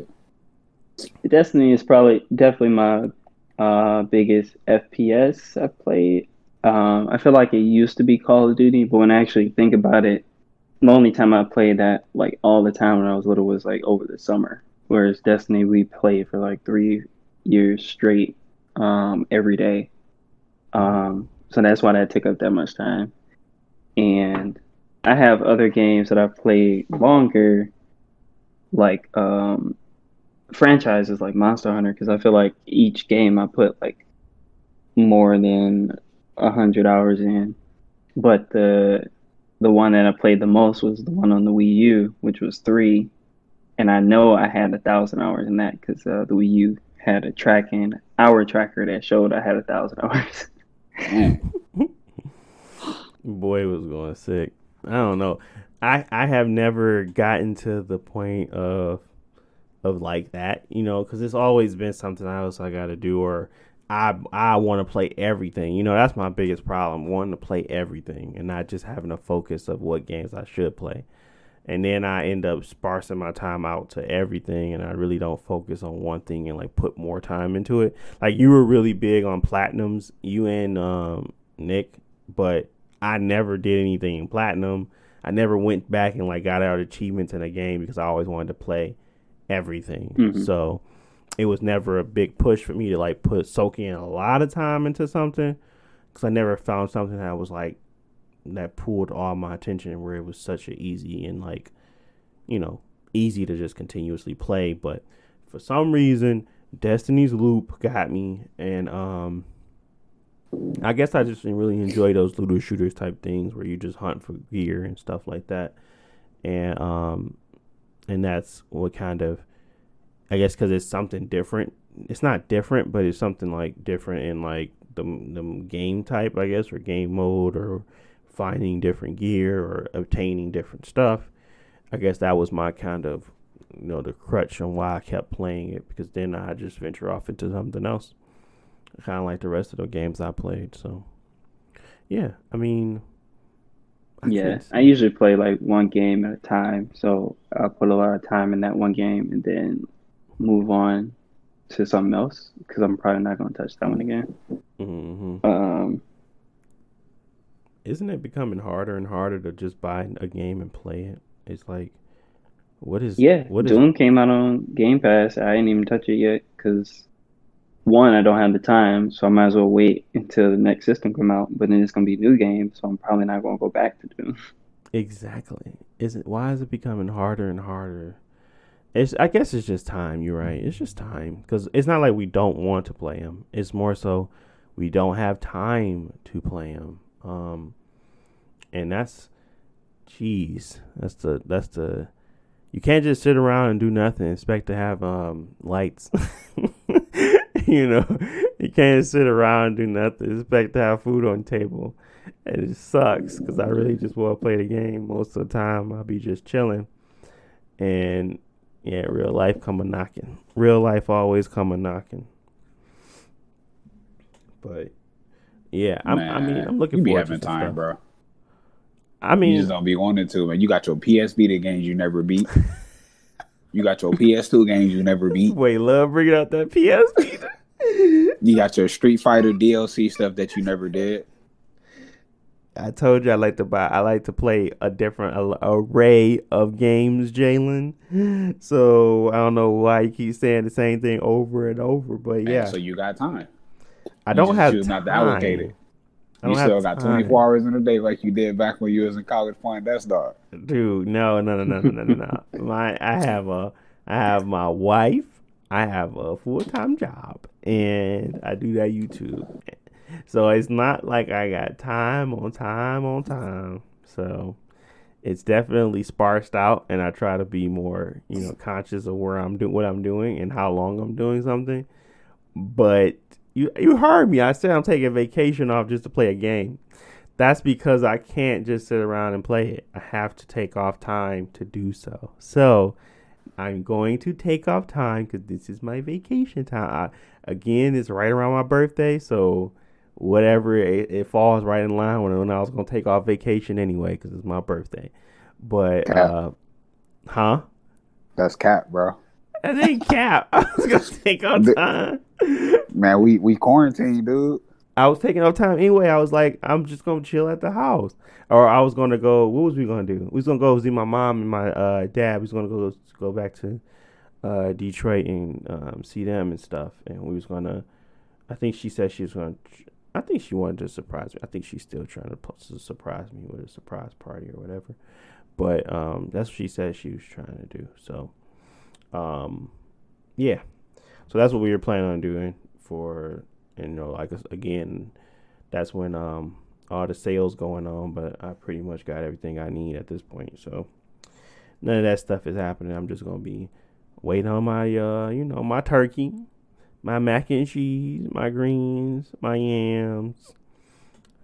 Destiny is probably definitely my uh, biggest FPS I've played. Um, I feel like it used to be Call of Duty, but when I actually think about it, the only time I played that like all the time when I was little was like over the summer. Whereas Destiny, we played for like three years straight, um, every day. Um, so that's why that took up that much time. And I have other games that I've played longer, like um, franchises like Monster Hunter, because I feel like each game I put like more than a hundred hours in. But the the one that I played the most was the one on the Wii U, which was three, and I know I had a thousand hours in that because uh, the Wii U had a tracking hour tracker that showed I had a thousand hours. Boy was going sick. I don't know. I I have never gotten to the point of of like that, you know, because it's always been something else I got to do, or I I want to play everything. You know, that's my biggest problem: wanting to play everything and not just having a focus of what games I should play. And then I end up sparsing my time out to everything, and I really don't focus on one thing and like put more time into it. Like you were really big on platinums, you and um, Nick, but I never did anything in platinum. I never went back and like got out achievements in a game because I always wanted to play everything. Mhm. So it was never a big push for me to like put soak in a lot of time into something because I never found something that was like that pulled all my attention where it was such an easy and like you know easy to just continuously play. But for some reason, Destiny's Loop got me, and um. I guess I just really enjoy those looter shooters type things where you just hunt for gear and stuff like that, and um, and that's what kind of, I guess, because it's something different. It's not different, but it's something like different in like the the game type, I guess, or game mode, or finding different gear or obtaining different stuff. I guess that was my kind of, you know, the crutch on why I kept playing it because then I just venture off into something else kind of like the rest of the games I played. So, yeah, I mean, I yeah, I usually play like one game at a time, so I put a lot of time in that one game and then move on to something else because I'm probably not going to touch that one again. hmm Um, Isn't it becoming harder and harder to just buy a game and play it? It's like, what is yeah, what Doom came out on Game Pass. I didn't even touch it yet because one, I don't have the time, so I might as well wait until the next system come out. But then it's gonna be a new game, so I'm probably not gonna go back to Doom. exactly? Is it why is it becoming harder and harder? It's I guess it's just time. You're right. It's just time because it's not like we don't want to play them. It's more so we don't have time to play them. Um, and that's, jeez, that's the that's the. You can't just sit around and do nothing. Expect to have um lights. you know, you can't sit around and do nothing. Expect to have food on the table. And it sucks because I really just want to play the game. Most of the time, I'll be just chilling. And yeah, real life come a knocking. Real life always come a knocking. But yeah, I'm, I mean, I'm looking you be forward having to time, stuff. bro. I mean, You just don't be wanting to, man. You got your PS Vita games you never beat. you got your PS2 games you never beat. wait, love bringing out that PS Vita. You got your Street Fighter DLC stuff that you never did. I told you I like to buy. I like to play a different array of games, Jalen. So I don't know why you keep saying the same thing over and over, but yeah, so you got time. I you don't just have time. not to allocate it. You still got 24 hours in a day like you did back when you was in college playing Death Star. Dude, no, no, no, no, no, no, no. my, I have a, I have my wife. I have a full time job, and I do that YouTube. So it's not like I got time on time on time. So it's definitely sparsed out, and I try to be more, you know, conscious of where I'm doing, what I'm doing, and how long I'm doing something. But you you heard me. I said I'm taking vacation off just to play a game. That's because I can't just sit around and play it. I have to take off time to do so. So I'm going to take off time because this is my vacation time. I, again, it's right around my birthday, so whatever it, it, falls right in line when, when I was gonna take off vacation anyway because it's my birthday. But uh, huh? That's cap, bro. That ain't cap. I was gonna take off time. Man, we we quarantined, dude. I was taking off time anyway. I was like, I'm just gonna chill at the house, or I was gonna go. What was we gonna do? We was gonna go see my mom and my uh, dad. We was gonna go go back to uh, Detroit and um, see them and stuff. And we was gonna. I think she said she was gonna I think she wanted to surprise me. I think she's still trying to surprise me with a surprise party or whatever. But um, that's what she said she was trying to do. So, um, yeah. So that's what we were planning on doing for, you know, like again, that's when um all the sales going on. But I pretty much got everything I need at this point. So none of that stuff is happening. I'm just gonna be waiting on my uh, you know, my turkey my mac and cheese, my greens, my yams.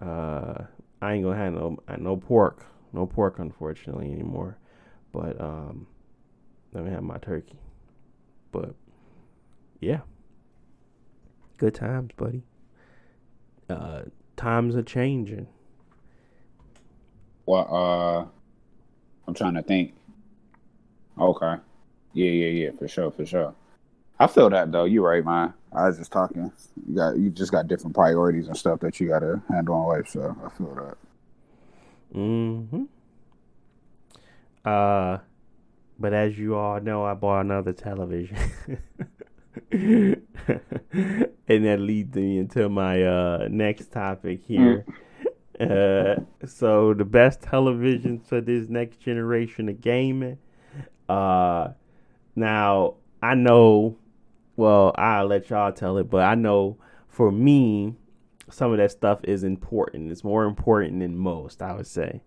Uh, I ain't gonna have no no pork, no pork unfortunately anymore. But um, let me have my turkey. But yeah, good times, buddy. Uh, times are changing. Well, uh, I'm trying to think. Okay. Yeah, yeah, yeah, for sure, for sure. I feel that though. You're right, man. I was just talking. You got you just got different priorities and stuff that you got to handle in life. So I feel that. Mm-hmm. Uh, but as you all know, I bought another television, and that leads me into my uh next topic here. Mm. Uh, so the best television for this next generation of gaming. Uh, now I know well, I'll let y'all tell it, but I know for me, some of that stuff is important. It's more important than most, I would say.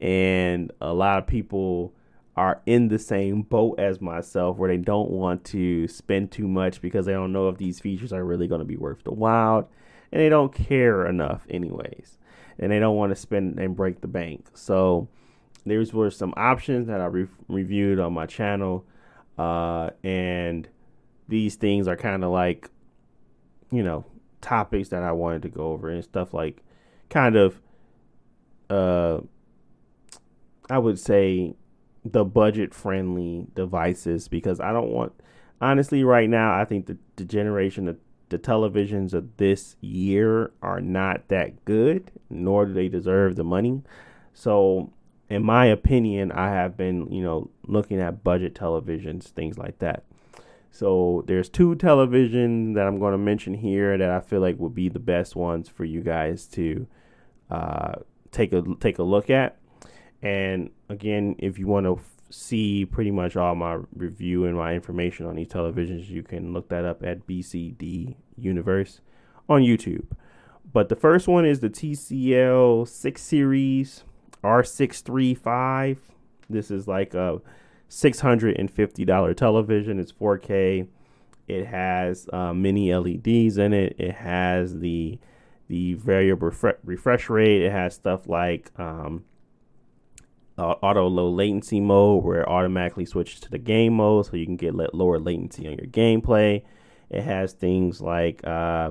And a lot of people are in the same boat as myself where they don't want to spend too much because they don't know if these features are really going to be worth the while and they don't care enough anyways and they don't want to spend and break the bank. So there's were some options that i re- reviewed on my channel uh, and these things are kind of like, you know, topics that I wanted to go over and stuff like kind of, uh, I would say the budget friendly devices because I don't want, honestly, right now, I think the, the generation of the televisions of this year are not that good, nor do they deserve the money. So, in my opinion, I have been, you know, looking at budget televisions, things like that. So there's two television that I'm going to mention here that I feel like would be the best ones for you guys to uh, take a take a look at. And again, if you want to f- see pretty much all my review and my information on these televisions, you can look that up at BCD Universe on YouTube. But the first one is the TCL 6 Series R635. This is like a $650 television. It's 4K. It has uh, mini LEDs in it. It has the the variable refre- refresh rate. It has stuff like um, uh, auto low latency mode, where it automatically switches to the game mode, so you can get lower latency on your gameplay. It has things like uh,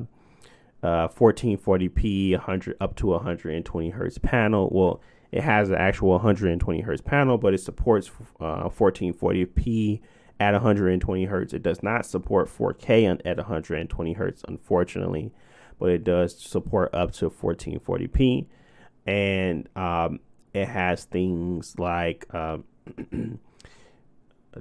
uh, 1440p, 100 up to 120 hertz panel. Well, it has an actual 120 hertz panel, but it supports uh, 1440p at 120 hertz. It does not support 4K at 120 hertz, unfortunately, but it does support up to 1440p. And um, it has things like uh,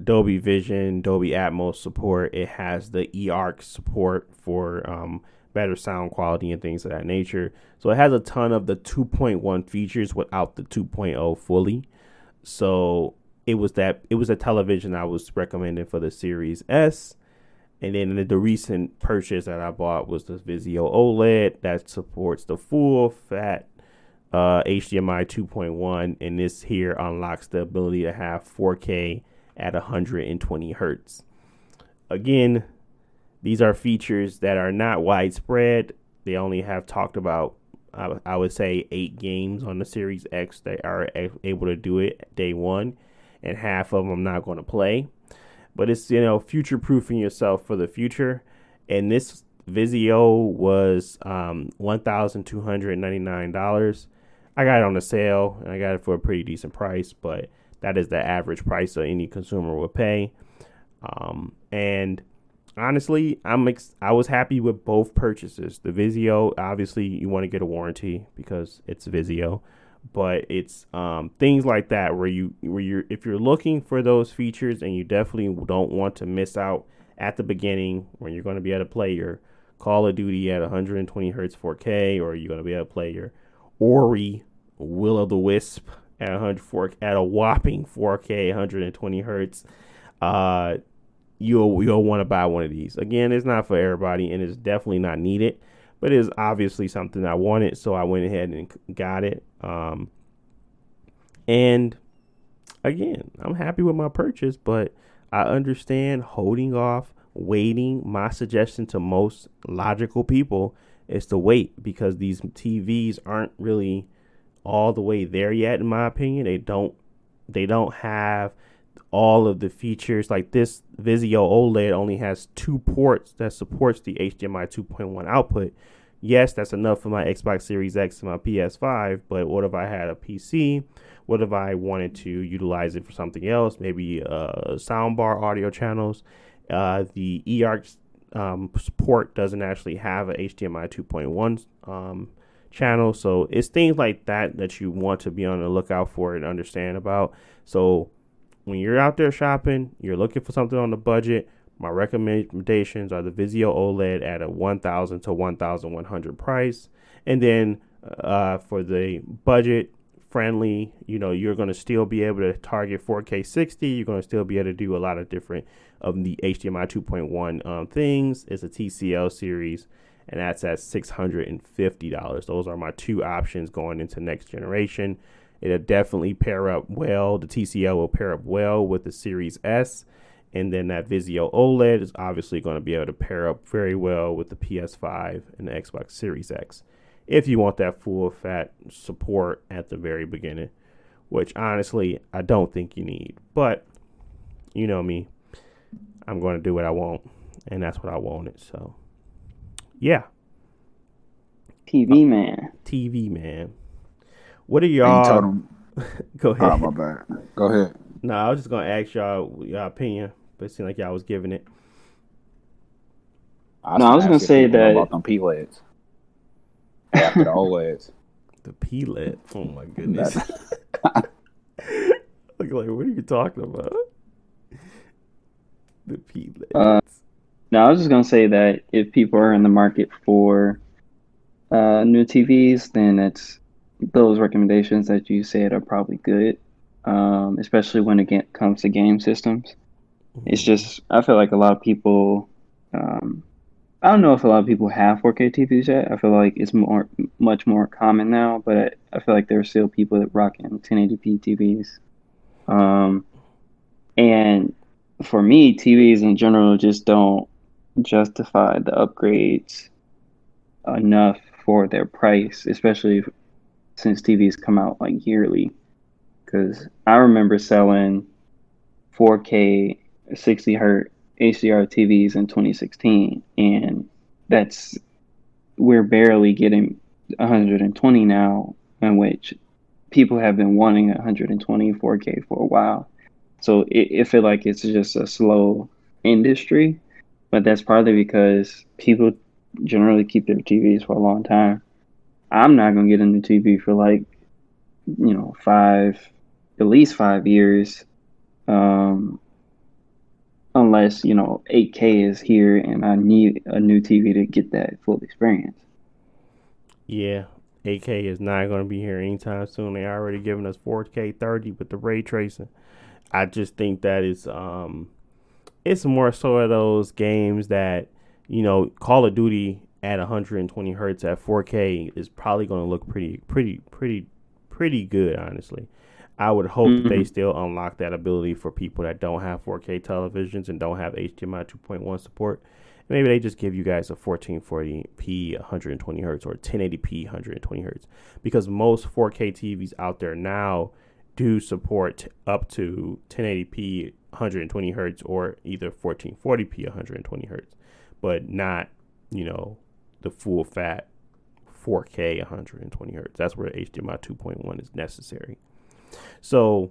Dolby Vision, Dolby Atmos support. It has the eARC support for um, better sound quality and things of that nature. So it has a ton of the 2.1 features without the 2.0 fully. So it was that it was a television I was recommending for the Series S. And then the, the recent purchase that I bought was the Vizio OLED that supports the full fat uh, HDMI 2.1, and this here unlocks the ability to have 4K at 120 hertz. Again, these are features that are not widespread. They only have talked about, I, I would say, eight games on the Series X that are able to do it day one, and half of them I'm not going to play. But it's you know future proofing yourself for the future, and this Vizio was um, one thousand two hundred ninety nine dollars. I got it on a sale, and I got it for a pretty decent price, but that is the average price that any consumer will pay. Um, and honestly, I'm ex- I was happy with both purchases. The Vizio, obviously, you want to get a warranty because it's Vizio, but it's um, things like that where you where you're if you're looking for those features and you definitely don't want to miss out at the beginning when you're going to be able to play your Call of Duty at 120 hertz 4K, or you're going to be able to play your Ori Will of the Wisp at 104 at a whopping 4K 120 hertz. Uh, you'll you'll want to buy one of these. Again, it's not for everybody, and it's definitely not needed, but it is obviously something I wanted, so I went ahead and got it. Um, and again, I'm happy with my purchase, but I understand holding off, waiting. My suggestion to most logical people is to wait because these TVs aren't really all the way there yet in my opinion. They don't they don't have all of the features like this Vizio OLED only has two ports that supports the HDMI 2.1 output. Yes, that's enough for my Xbox Series X and my PS5, but what if I had a PC? What if I wanted to utilize it for something else? Maybe uh, soundbar audio channels. Uh, the eARC um, support doesn't actually have a HDMI 2.1 um, channel, so it's things like that that you want to be on the lookout for and understand about. So when you're out there shopping, you're looking for something on the budget. My recommendations are the Vizio OLED at a 1000 to 1100 price. And then uh, for the budget friendly, you know, you're going to still be able to target 4K 60. You're going to still be able to do a lot of different of the HDMI 2.1 um, things. It's a TCL series, and that's at $650. Those are my two options going into next generation. It'll definitely pair up well. The TCL will pair up well with the Series S. And then that Vizio OLED is obviously going to be able to pair up very well with the PS5 and the Xbox Series X. If you want that full fat support at the very beginning, which honestly I don't think you need. But you know me, I'm going to do what I want, and that's what I wanted. So, yeah. TV man. TV man. What are you y'all? told him, Go ahead. oh, my bad. Go ahead. No, I was just gonna ask y'all your opinion, but it seemed like y'all was giving it. I No, I was gonna say people that- about them PLEDs. After the OLEDs. The PLED. Oh my goodness. Look like what are you talking about? The PLED. Uh, No, I was just gonna say that if people are in the market for uh, new TVs, then it's those recommendations that you said are probably good, um, especially when it comes to game systems. It's just I feel like a lot of people. Um, I don't know if a lot of people have 4K TVs yet. I feel like it's more, much more common now, but I, I feel like there are still people that rock in 1080p TVs. Um, and for me, TVs in general just don't justify the upgrades enough for their price, especially since TVs come out like yearly. Because I remember selling 4K 60 hertz HDR TVs in 2016, and that's we're barely getting 120 now, in which people have been wanting 120 4K for a while. So it, it feel like it's just a slow industry, but that's partly because people generally keep their TVs for a long time. I'm not gonna get a new TV for like, you know, five, at least five years. Um, unless you know 8K is here and I need a new TV to get that full experience. Yeah, 8K is not going to be here anytime soon. They already giving us 4K 30 with the ray tracing. I just think that is um, it's more so of those games that you know Call of Duty at 120 hertz at 4K is probably going to look pretty, pretty, pretty, pretty good. Honestly, I would hope mm-hmm. they still unlock that ability for people that don't have 4K televisions and don't have HDMI 2.1 support. Maybe they just give you guys a 1440p 120 hertz or 1080p 120 hertz because most 4K TVs out there now do support up to 1080p 120 hertz or either 1440p 120 hertz, but not, you know, the full fat 4K 120 hertz. That's where HDMI 2.1 is necessary. So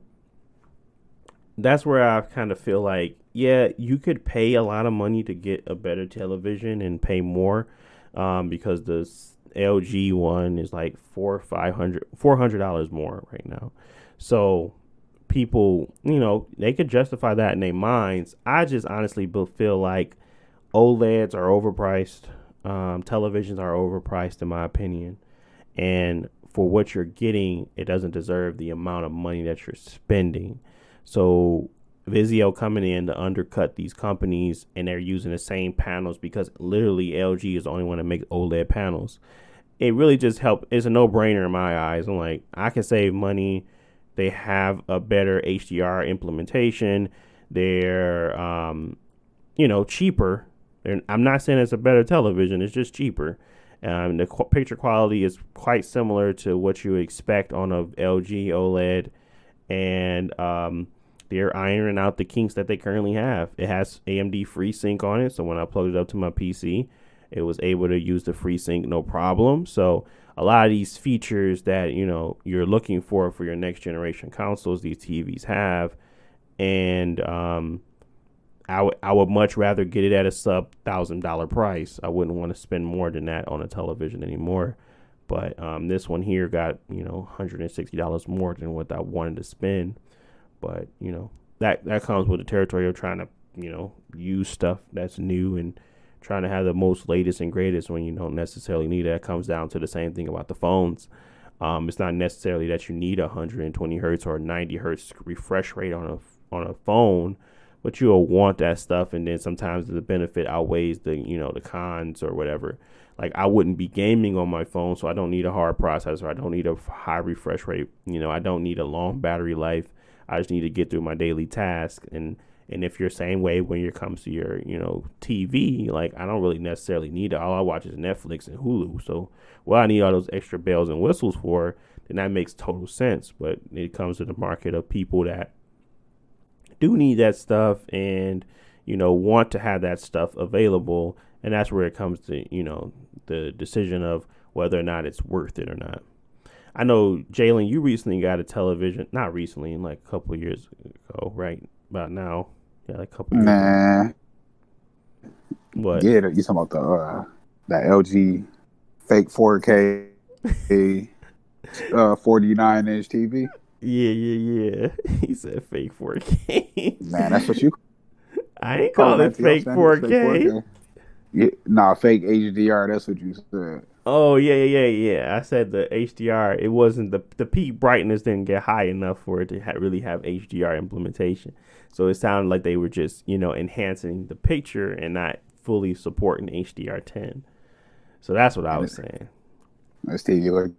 that's where I kind of feel like, yeah, you could pay a lot of money to get a better television and pay more um, because the LG one is like four, five hundred, four hundred dollars more right now. So people, you know, they could justify that in their minds. I just honestly feel like OLEDs are overpriced. Um, televisions are overpriced, in my opinion. And for what you're getting, it doesn't deserve the amount of money that you're spending. So Vizio coming in to undercut these companies and they're using the same panels because literally LG is the only one that makes OLED panels. It really just helped. It's a no brainer in my eyes. I'm like, I can save money. They have a better HDR implementation. They're, um, you know, cheaper. And I'm not saying it's a better television. It's just cheaper. Um, the qu- picture quality is quite similar to what you expect on a LG OLED, and um, they're ironing out the kinks that they currently have. It has AMD FreeSync on it, so when I plug it up to my PC, it was able to use the FreeSync no problem. So a lot of these features that you know you're looking for for your next generation consoles, these TVs have, and um, I would I would much rather get it at a sub thousand dollar price. I wouldn't want to spend more than that on a television anymore. But um, this one here got you know hundred and sixty dollars more than what I wanted to spend. But you know that that comes with the territory of trying to you know use stuff that's new and trying to have the most latest and greatest when you don't necessarily need it. That comes down to the same thing about the phones. Um, it's not necessarily that you need a 120 hertz or 90 hertz refresh rate on a on a phone, but you'll want that stuff. And then sometimes the benefit outweighs the you know the cons or whatever. Like I wouldn't be gaming on my phone, so I don't need a hard processor. I don't need a high refresh rate. You know, I don't need a long battery life. I just need to get through my daily task. And and if you're same way when it comes to your you know TV, like I don't really necessarily need it. All I watch is Netflix and Hulu. So what I need all those extra bells and whistles for, then that makes total sense. But it comes to the market of people that do need that stuff and you know want to have that stuff available, and that's where it comes to you know the decision of whether or not it's worth it or not. I know Jalen, you recently got a television. Not recently, like a couple years ago, right? About now, yeah, like a couple. Nah. Years what? Yeah, you talking about the uh, that LG fake 4K uh, 49 inch TV? Yeah, yeah, yeah. He said fake 4K. Man, that's what you. I ain't call it fake 4K. fake 4K. Yeah, nah, fake HDR. That's what you said. Oh yeah, yeah, yeah. I said the HDR. It wasn't the the peak brightness didn't get high enough for it to ha- really have HDR implementation. So it sounded like they were just you know enhancing the picture and not fully supporting HDR10. So that's what I was saying. This TV look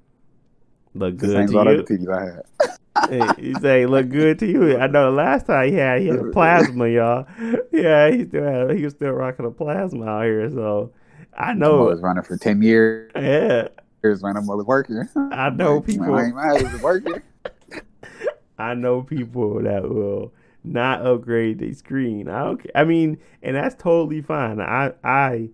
look good to you. TVs I had. hey, you say look good to you. I know the last time he had he had a plasma, y'all. Yeah, he still had he was still rocking a plasma out here. So I know. I was running for 10 years. Yeah. Here's when I'm working. I know people. I ain't working. I know people that will not upgrade their screen. I don't. I mean, and that's totally fine. I I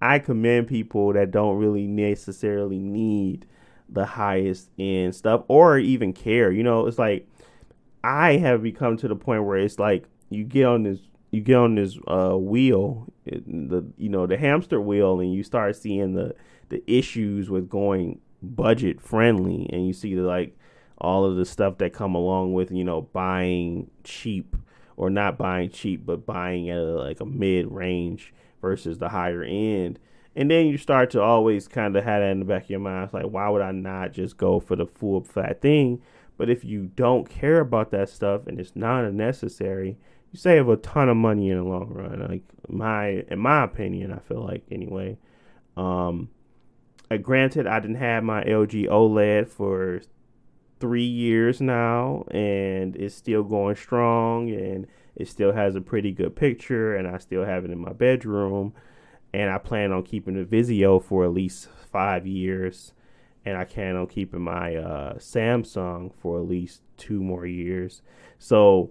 I commend people that don't really necessarily need the highest end stuff or even care. You know, it's like I have become to the point where it's like you get on this you get on this uh, wheel, the you know the hamster wheel, and you start seeing the the issues with going budget friendly, and you see the, like all of the stuff that come along with you know buying cheap or not buying cheap, but buying at a, like a mid range versus the higher end. And then you start to always kind of have that in the back of your mind. It's like, why would I not just go for the full flat thing? But if you don't care about that stuff and it's not necessary, you save a ton of money in the long run. Like my, in my opinion, I feel like anyway. Um, uh, granted, I didn't have my LG OLED for three years now, and it's still going strong, and it still has a pretty good picture, and I still have it in my bedroom, and I plan on keeping the Vizio for at least five years, and I plan on keeping my uh, Samsung for at least two more years. So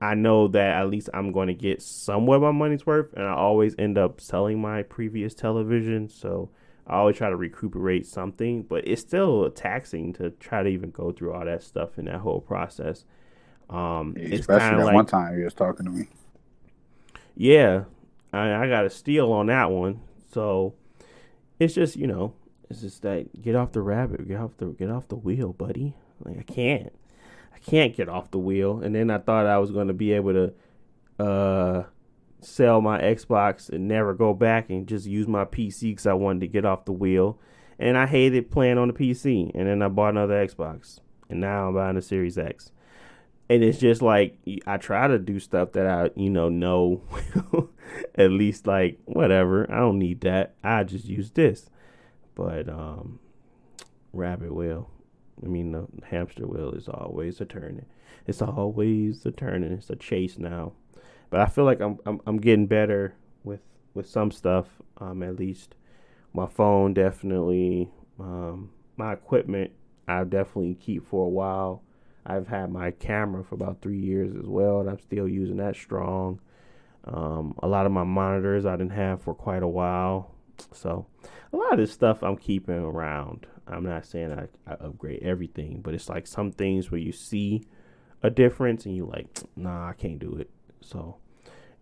I know that at least I'm going to get somewhat my money's worth, and I always end up selling my previous television, so I always try to recuperate something, but it's still taxing to try to even go through all that stuff in that whole process. Um, Yeah, it's Especially that of one time you was talking to me. yeah, I, I got a steal on that one. So it's just you know, it's just that get off the rabbit, get off the get off the wheel, buddy. Like I can't, I can't get off the wheel. And then I thought I was going to be able to uh sell my Xbox and never go back and just use my PC because I wanted to get off the wheel. And I hated playing on the PC. And then I bought another Xbox. And now I'm buying a Series X. And it's just like I try to do stuff that I, you know, know at least like whatever. I don't need that. I just use this. But um rabbit wheel. I mean the hamster wheel is always a turning. It's always a turning. It's a chase now but I feel like I'm I'm, I'm getting better with with some stuff. Um, at least my phone definitely. Um, my equipment I definitely keep for a while. I've had my camera for about three years as well, and I'm still using that strong. Um, a lot of my monitors I didn't have for quite a while, so a lot of this stuff I'm keeping around. I'm not saying I, I upgrade everything, but it's like some things where you see a difference and you like, nah, I can't do it. So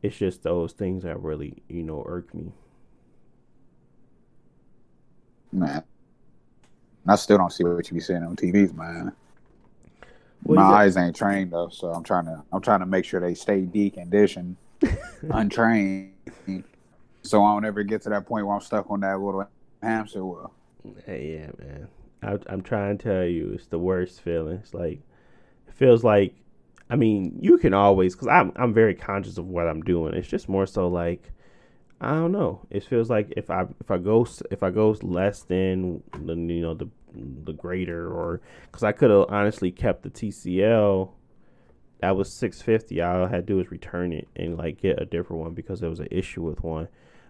it's just those things that really, you know, irk me. Man. I still don't see what you be seeing on TVs, man. Well, My eyes ain't trained though, so I'm trying to I'm trying to make sure they stay deconditioned, untrained, so I don't ever get to that point where I'm stuck on that little hamster wheel. Yeah, man. I, I'm trying to tell you, it's the worst feeling. It's like it feels like, I mean, you can always because I'm I'm very conscious of what I'm doing. It's just more so like, I don't know. It feels like if I if I go if I go less than the you know the the greater or because I could have honestly kept the TCL. That was six fifty. All I had to do was return it and like get a different one because there was an issue with one.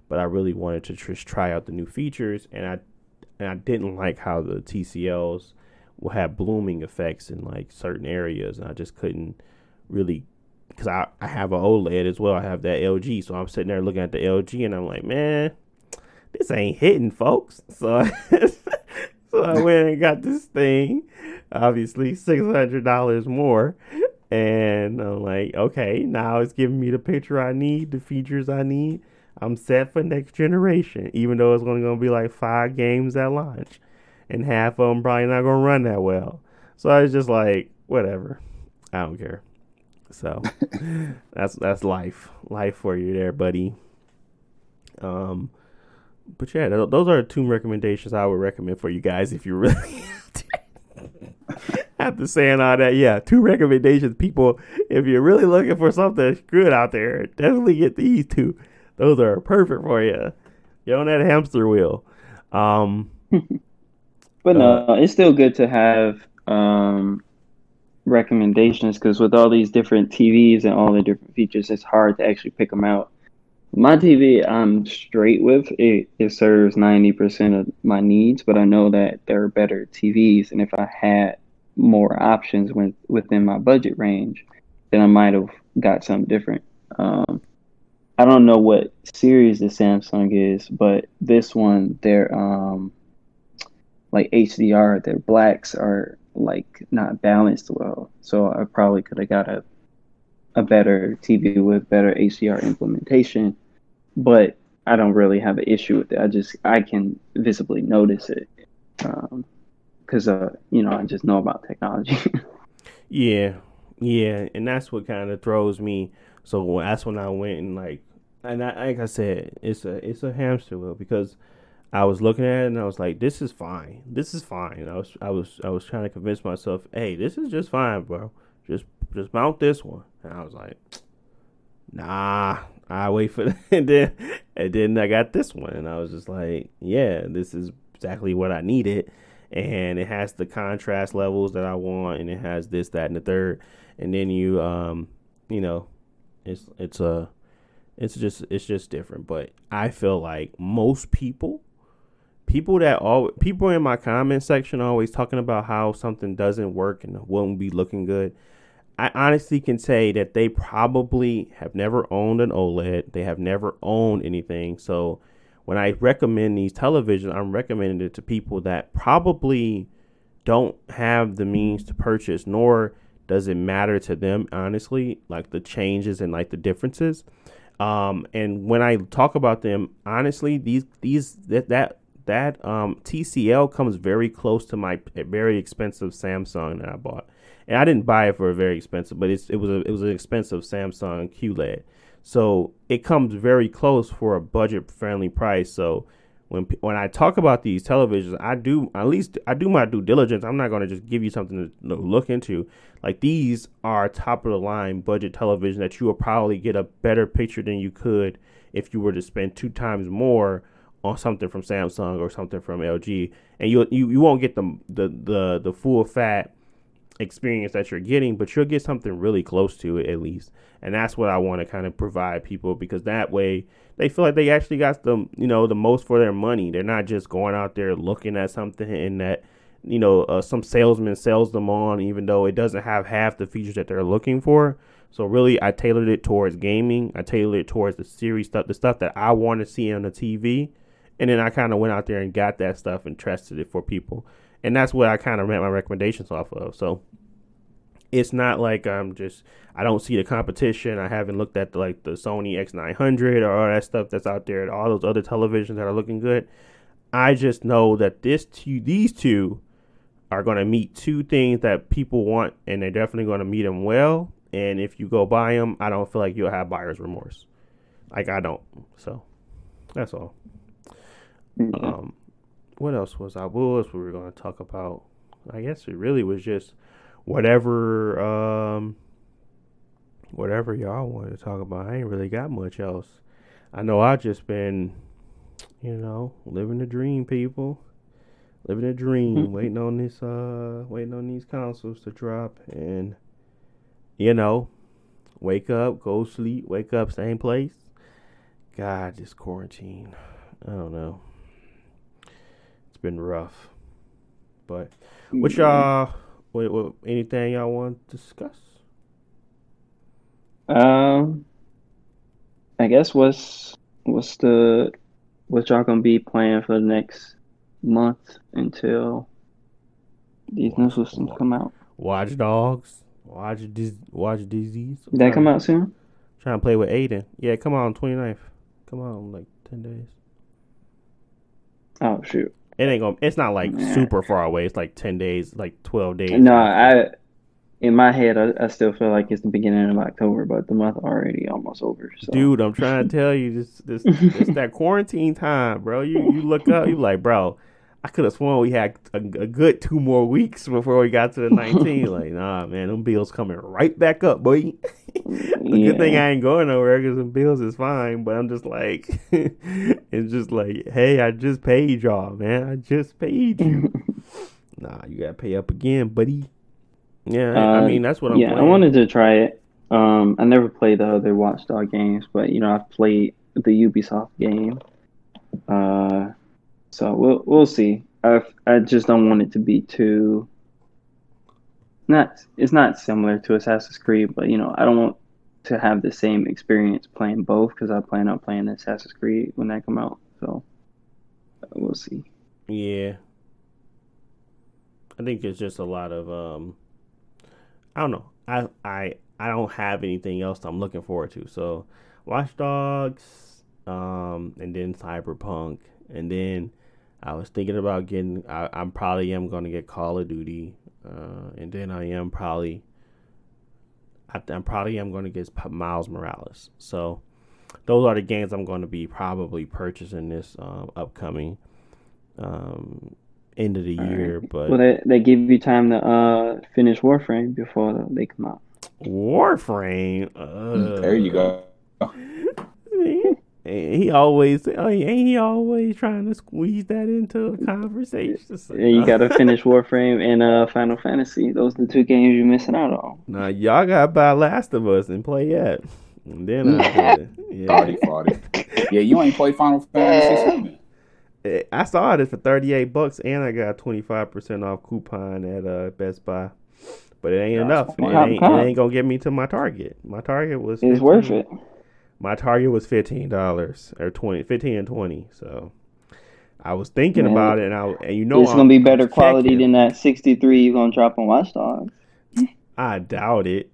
But I really wanted to just try out the new features, and I and I didn't like how the TCLs will have blooming effects in like certain areas, and I just couldn't really because I, I have an OLED as well. I have that LG, so I'm sitting there looking at the LG, and I'm like, man, this ain't hitting, folks. So, so I went and got this thing, obviously six hundred dollars more, and I'm like, okay, now it's giving me the picture I need, the features I need. I'm set for next generation, even though it's only going to be like five games at launch, and half of them probably not going to run that well. So I was just like, whatever, I don't care. So that's that's life, life for you there, buddy. Um, but yeah, th- those are two recommendations I would recommend for you guys if you really. After saying all that, yeah, two recommendations, people. If you're really looking for something good out there, definitely get these two. Those are perfect for you. You're on that hamster wheel. Um, But no, it's still good to have um, recommendations because with all these different TVs and all the different features, it's hard to actually pick them out. My TV, I'm straight with it. It serves 90% of my needs, but I know that there are better TVs, and if I had more options with, within my budget range, then I might have got something different. Um, I don't know what series the Samsung is, but this one, they're um, like HDR, their blacks are like not balanced well. So I probably could have got a a better TV with better HDR implementation, but I don't really have an issue with it. I just I can visibly notice it because uh, you know I just know about technology. yeah, Yeah, and that's what kind of throws me. So that's when I went and like, and I, like I said, it's a it's a hamster wheel because I was looking at it and I was like, this is fine. This is fine. I was I was I was trying to convince myself, hey, this is just fine, bro. Just just mount this one. And I was like, nah, I wait for that. and then and then I got this one and I was just like, yeah, this is exactly what I needed. And it has the contrast levels that I want and it has this, that, and the third. And then you um, you know, it's it's a it's just it's just different. But I feel like most people people that all people in my comment section always talking about how something doesn't work and won't be looking good. I honestly can say that they probably have never owned an OLED. They have never owned anything. So when I recommend these televisions, I'm recommending it to people that probably don't have the means to purchase, nor does it matter to them, honestly, like the changes and like the differences. Um, and when I talk about them, honestly, these these that that that um, TCL comes very close to my very expensive Samsung that I bought, and I didn't buy it for a very expensive, but it's it was a, it was an expensive Samsung QLED, so it comes very close for a budget friendly price. So when when I talk about these televisions, I do at least I do my due diligence. I'm not going to just give you something to look into. Like these are top of the line budget television that you will probably get a better picture than you could if you were to spend two times more on something from Samsung or something from LG, and you you, you won't get the, the the the full fat experience that you're getting, but you'll get something really close to it at least. And that's what I want to kind of provide people because that way they feel like they actually got the you know the most for their money. They're not just going out there looking at something and that you know uh, some salesman sells them on even though it doesn't have half the features that they're looking for. So really, I tailored it towards gaming. I tailored it towards the series stuff, the stuff that I want to see on the TV and then I kind of went out there and got that stuff and tested it for people. And that's what I kind of ran my recommendations off of. So it's not like I'm just I don't see the competition. I haven't looked at the, like the Sony X900 or all that stuff that's out there, all those other televisions that are looking good. I just know that this two, these two are going to meet two things that people want, and they're definitely going to meet them well. And if you go buy them, I don't feel like you'll have buyer's remorse. Like I don't. So that's all. Mm-hmm. Um, what else was I? What else we were going to talk about? I guess it really was just whatever, um, whatever y'all wanted to talk about. I ain't really got much else. I know I just been, you know, living the dream, people. Living a dream, waiting on this, uh, waiting on these consoles to drop, and you know, wake up, go sleep, wake up, same place. God, this quarantine. I don't know It's been rough. But what mm-hmm. y'all, what, what, anything y'all want to discuss? Um, I guess what's what's the what y'all gonna be playing for the next month until these new systems come out? Watch Dogs, Watch Dis- Watch Disease. Did that come out soon? Trying to play with Aiden. Yeah, come on 29th. Come on, like ten days. Oh shoot. It ain't gonna. It's not like super far away. It's like ten days, like twelve days. No, I. In my head, I, I still feel like it's the beginning of October, but the month already almost over. So. Dude, I'm trying to tell you, this, this, it's that quarantine time, bro. You, you look up, you like, bro. I could have sworn we had a, a, good two more weeks before we got to the 19. like, nah, man, them bills coming right back up, boy. the yeah. good thing I ain't going nowhere because them bills is fine. But I'm just like, it's just like, hey, I just paid y'all, man. I just paid you. nah, you gotta pay up again, buddy. Yeah, uh, I mean that's what I'm. Yeah, playing. I wanted to try it. Um, I never played the other Watchdog games, but you know I've played the Ubisoft game. Uh, so we'll we'll see. I I just don't want it to be too. Not it's not similar to Assassin's Creed, but you know I don't want to have the same experience playing both because I plan on playing Assassin's Creed when that come out. So we'll see. Yeah, I think it's just a lot of um. I don't know. I I I don't have anything else I'm looking forward to. So Watch Dogs, um, and then Cyberpunk, and then I was thinking about getting. I, am probably am going to get Call of Duty, uh, and then I am probably I, am probably am going to get Miles Morales. So those are the games I'm going to be probably purchasing this um, upcoming um, end of the All year. Right. But well, they they give you time to uh, finish Warframe before they come out. Warframe. Uh, there you go. He always, oh, ain't he always trying to squeeze that into a conversation? Yeah, you got to finish Warframe and uh, Final Fantasy. Those are the two games you're missing out on. Now y'all got to buy Last of Us and play that. And then I yeah. 40, 40. yeah, you ain't play Final Fantasy eh, I saw it for thirty eight bucks, and I got twenty five percent off coupon at uh, Best Buy. But it ain't enough. It ain't, it ain't, gonna get me to my target. My target was. 15. It's worth it. My target was fifteen dollars or 20, 15 and twenty. So I was thinking Man. about it, and I and you know it's I'm, gonna be better quality checking. than that sixty three you're gonna drop on Watch Dogs. I doubt it.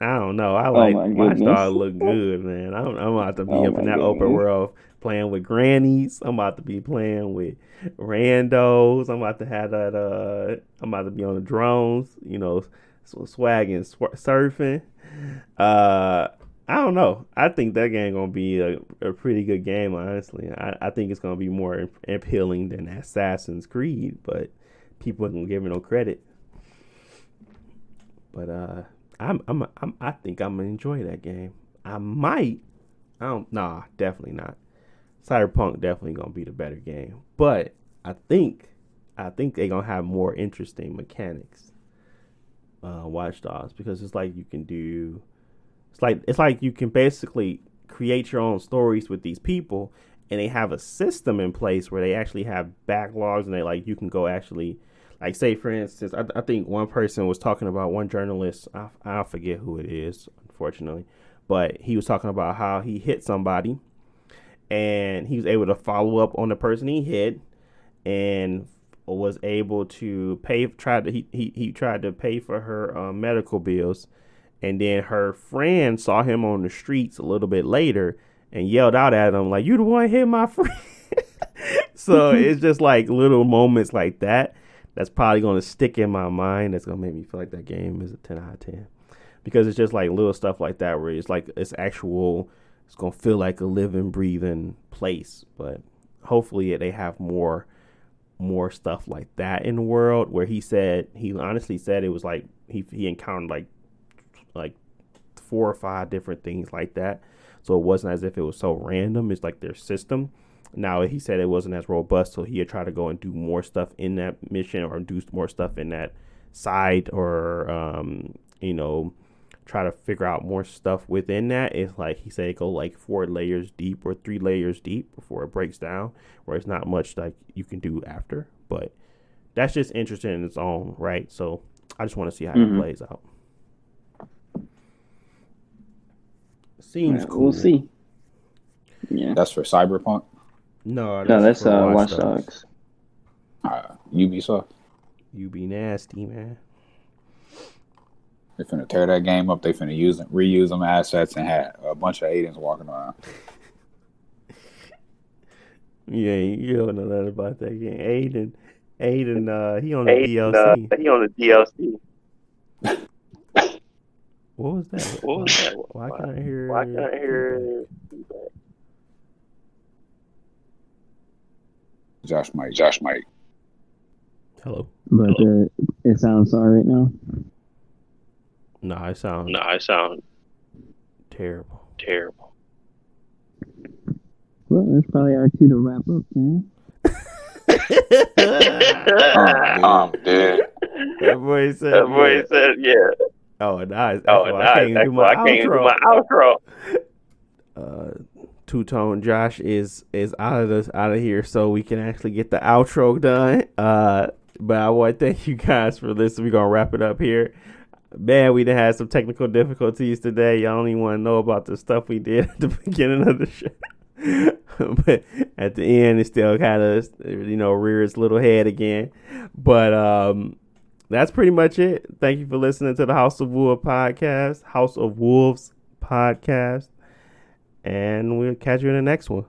I don't know. I oh like oh Watch Dogs look good, man. I'm, I'm about to be oh up in that goodness. open world playing with grannies. I'm about to be playing with randos. I'm about to have that. Uh, I'm about to be on the drones. You know, swagging, sw- surfing. Uh, I don't know. I think that game gonna be a, a pretty good game. Honestly, I, I think it's gonna be more appealing than Assassin's Creed, but people don't give it no credit. But uh, I'm, I'm, I'm I think I'm gonna enjoy that game. I might. I don't. Nah, definitely not. Cyberpunk definitely gonna be the better game, but I think I think they're gonna have more interesting mechanics. Uh, Watch Dogs because it's like you can do. It's like it's like you can basically create your own stories with these people, and they have a system in place where they actually have backlogs, and they like you can go actually like say for instance I, I think one person was talking about one journalist I, I forget who it is unfortunately but he was talking about how he hit somebody and he was able to follow up on the person he hit and was able to pay tried to he, he, he tried to pay for her uh, medical bills and then her friend saw him on the streets a little bit later and yelled out at him like you the one hit my friend so it's just like little moments like that that's probably going to stick in my mind that's going to make me feel like that game is a 10 out of 10 because it's just like little stuff like that where it's like it's actual it's gonna feel like a living, breathing place. But hopefully, they have more more stuff like that in the world. Where he said he honestly said it was like he he encountered like like four or five different things like that. So it wasn't as if it was so random. It's like their system. Now he said it wasn't as robust, so he'd try to go and do more stuff in that mission or do more stuff in that side or um, you know try to figure out more stuff within that. It's like he said, go like four layers deep or three layers deep before it breaks down, where it's not much like you can do after. But that's just interesting in its own right. So I just want to see how mm-hmm. it plays out. Seems yeah, cool. We'll see. Yeah, that's for Cyberpunk. No, that's no, that's uh, Watch Dogs. Dogs. Uh, Ubisoft. You be nasty, man. They finna tear that game up. They finna use them, reuse them assets, and have a bunch of Aidens walking around. yeah, you don't know nothing about that game. Aiden, Aiden, uh, he on the Aiden, DLC. Uh, he on the DLC. What was that? What was that? Why can't I hear? Why can't I hear? Josh mic. Josh mic. Hello. But uh, it sounds all right now. No, I sound. No, I sound terrible. Terrible. Well, that's probably our cue to wrap up, man. oh, dude. That boy said. That boy yeah. said, "Yeah." Oh, nice. Oh, nice. I can't, do my, I can't do my outro. Uh, Two Tone Josh is is out of this out of here, so we can actually get the outro done. Uh, but I want to thank you guys for listening. We're gonna wrap it up here man, we done had some technical difficulties today. Y'all don't even want to know about the stuff we did at the beginning of the show. but at the end, it still kind of, you know, rear its little head again. But um, that's pretty much it. Thank you for listening to the House of Wolves podcast, House of Wolves podcast. And we'll catch you in the next one.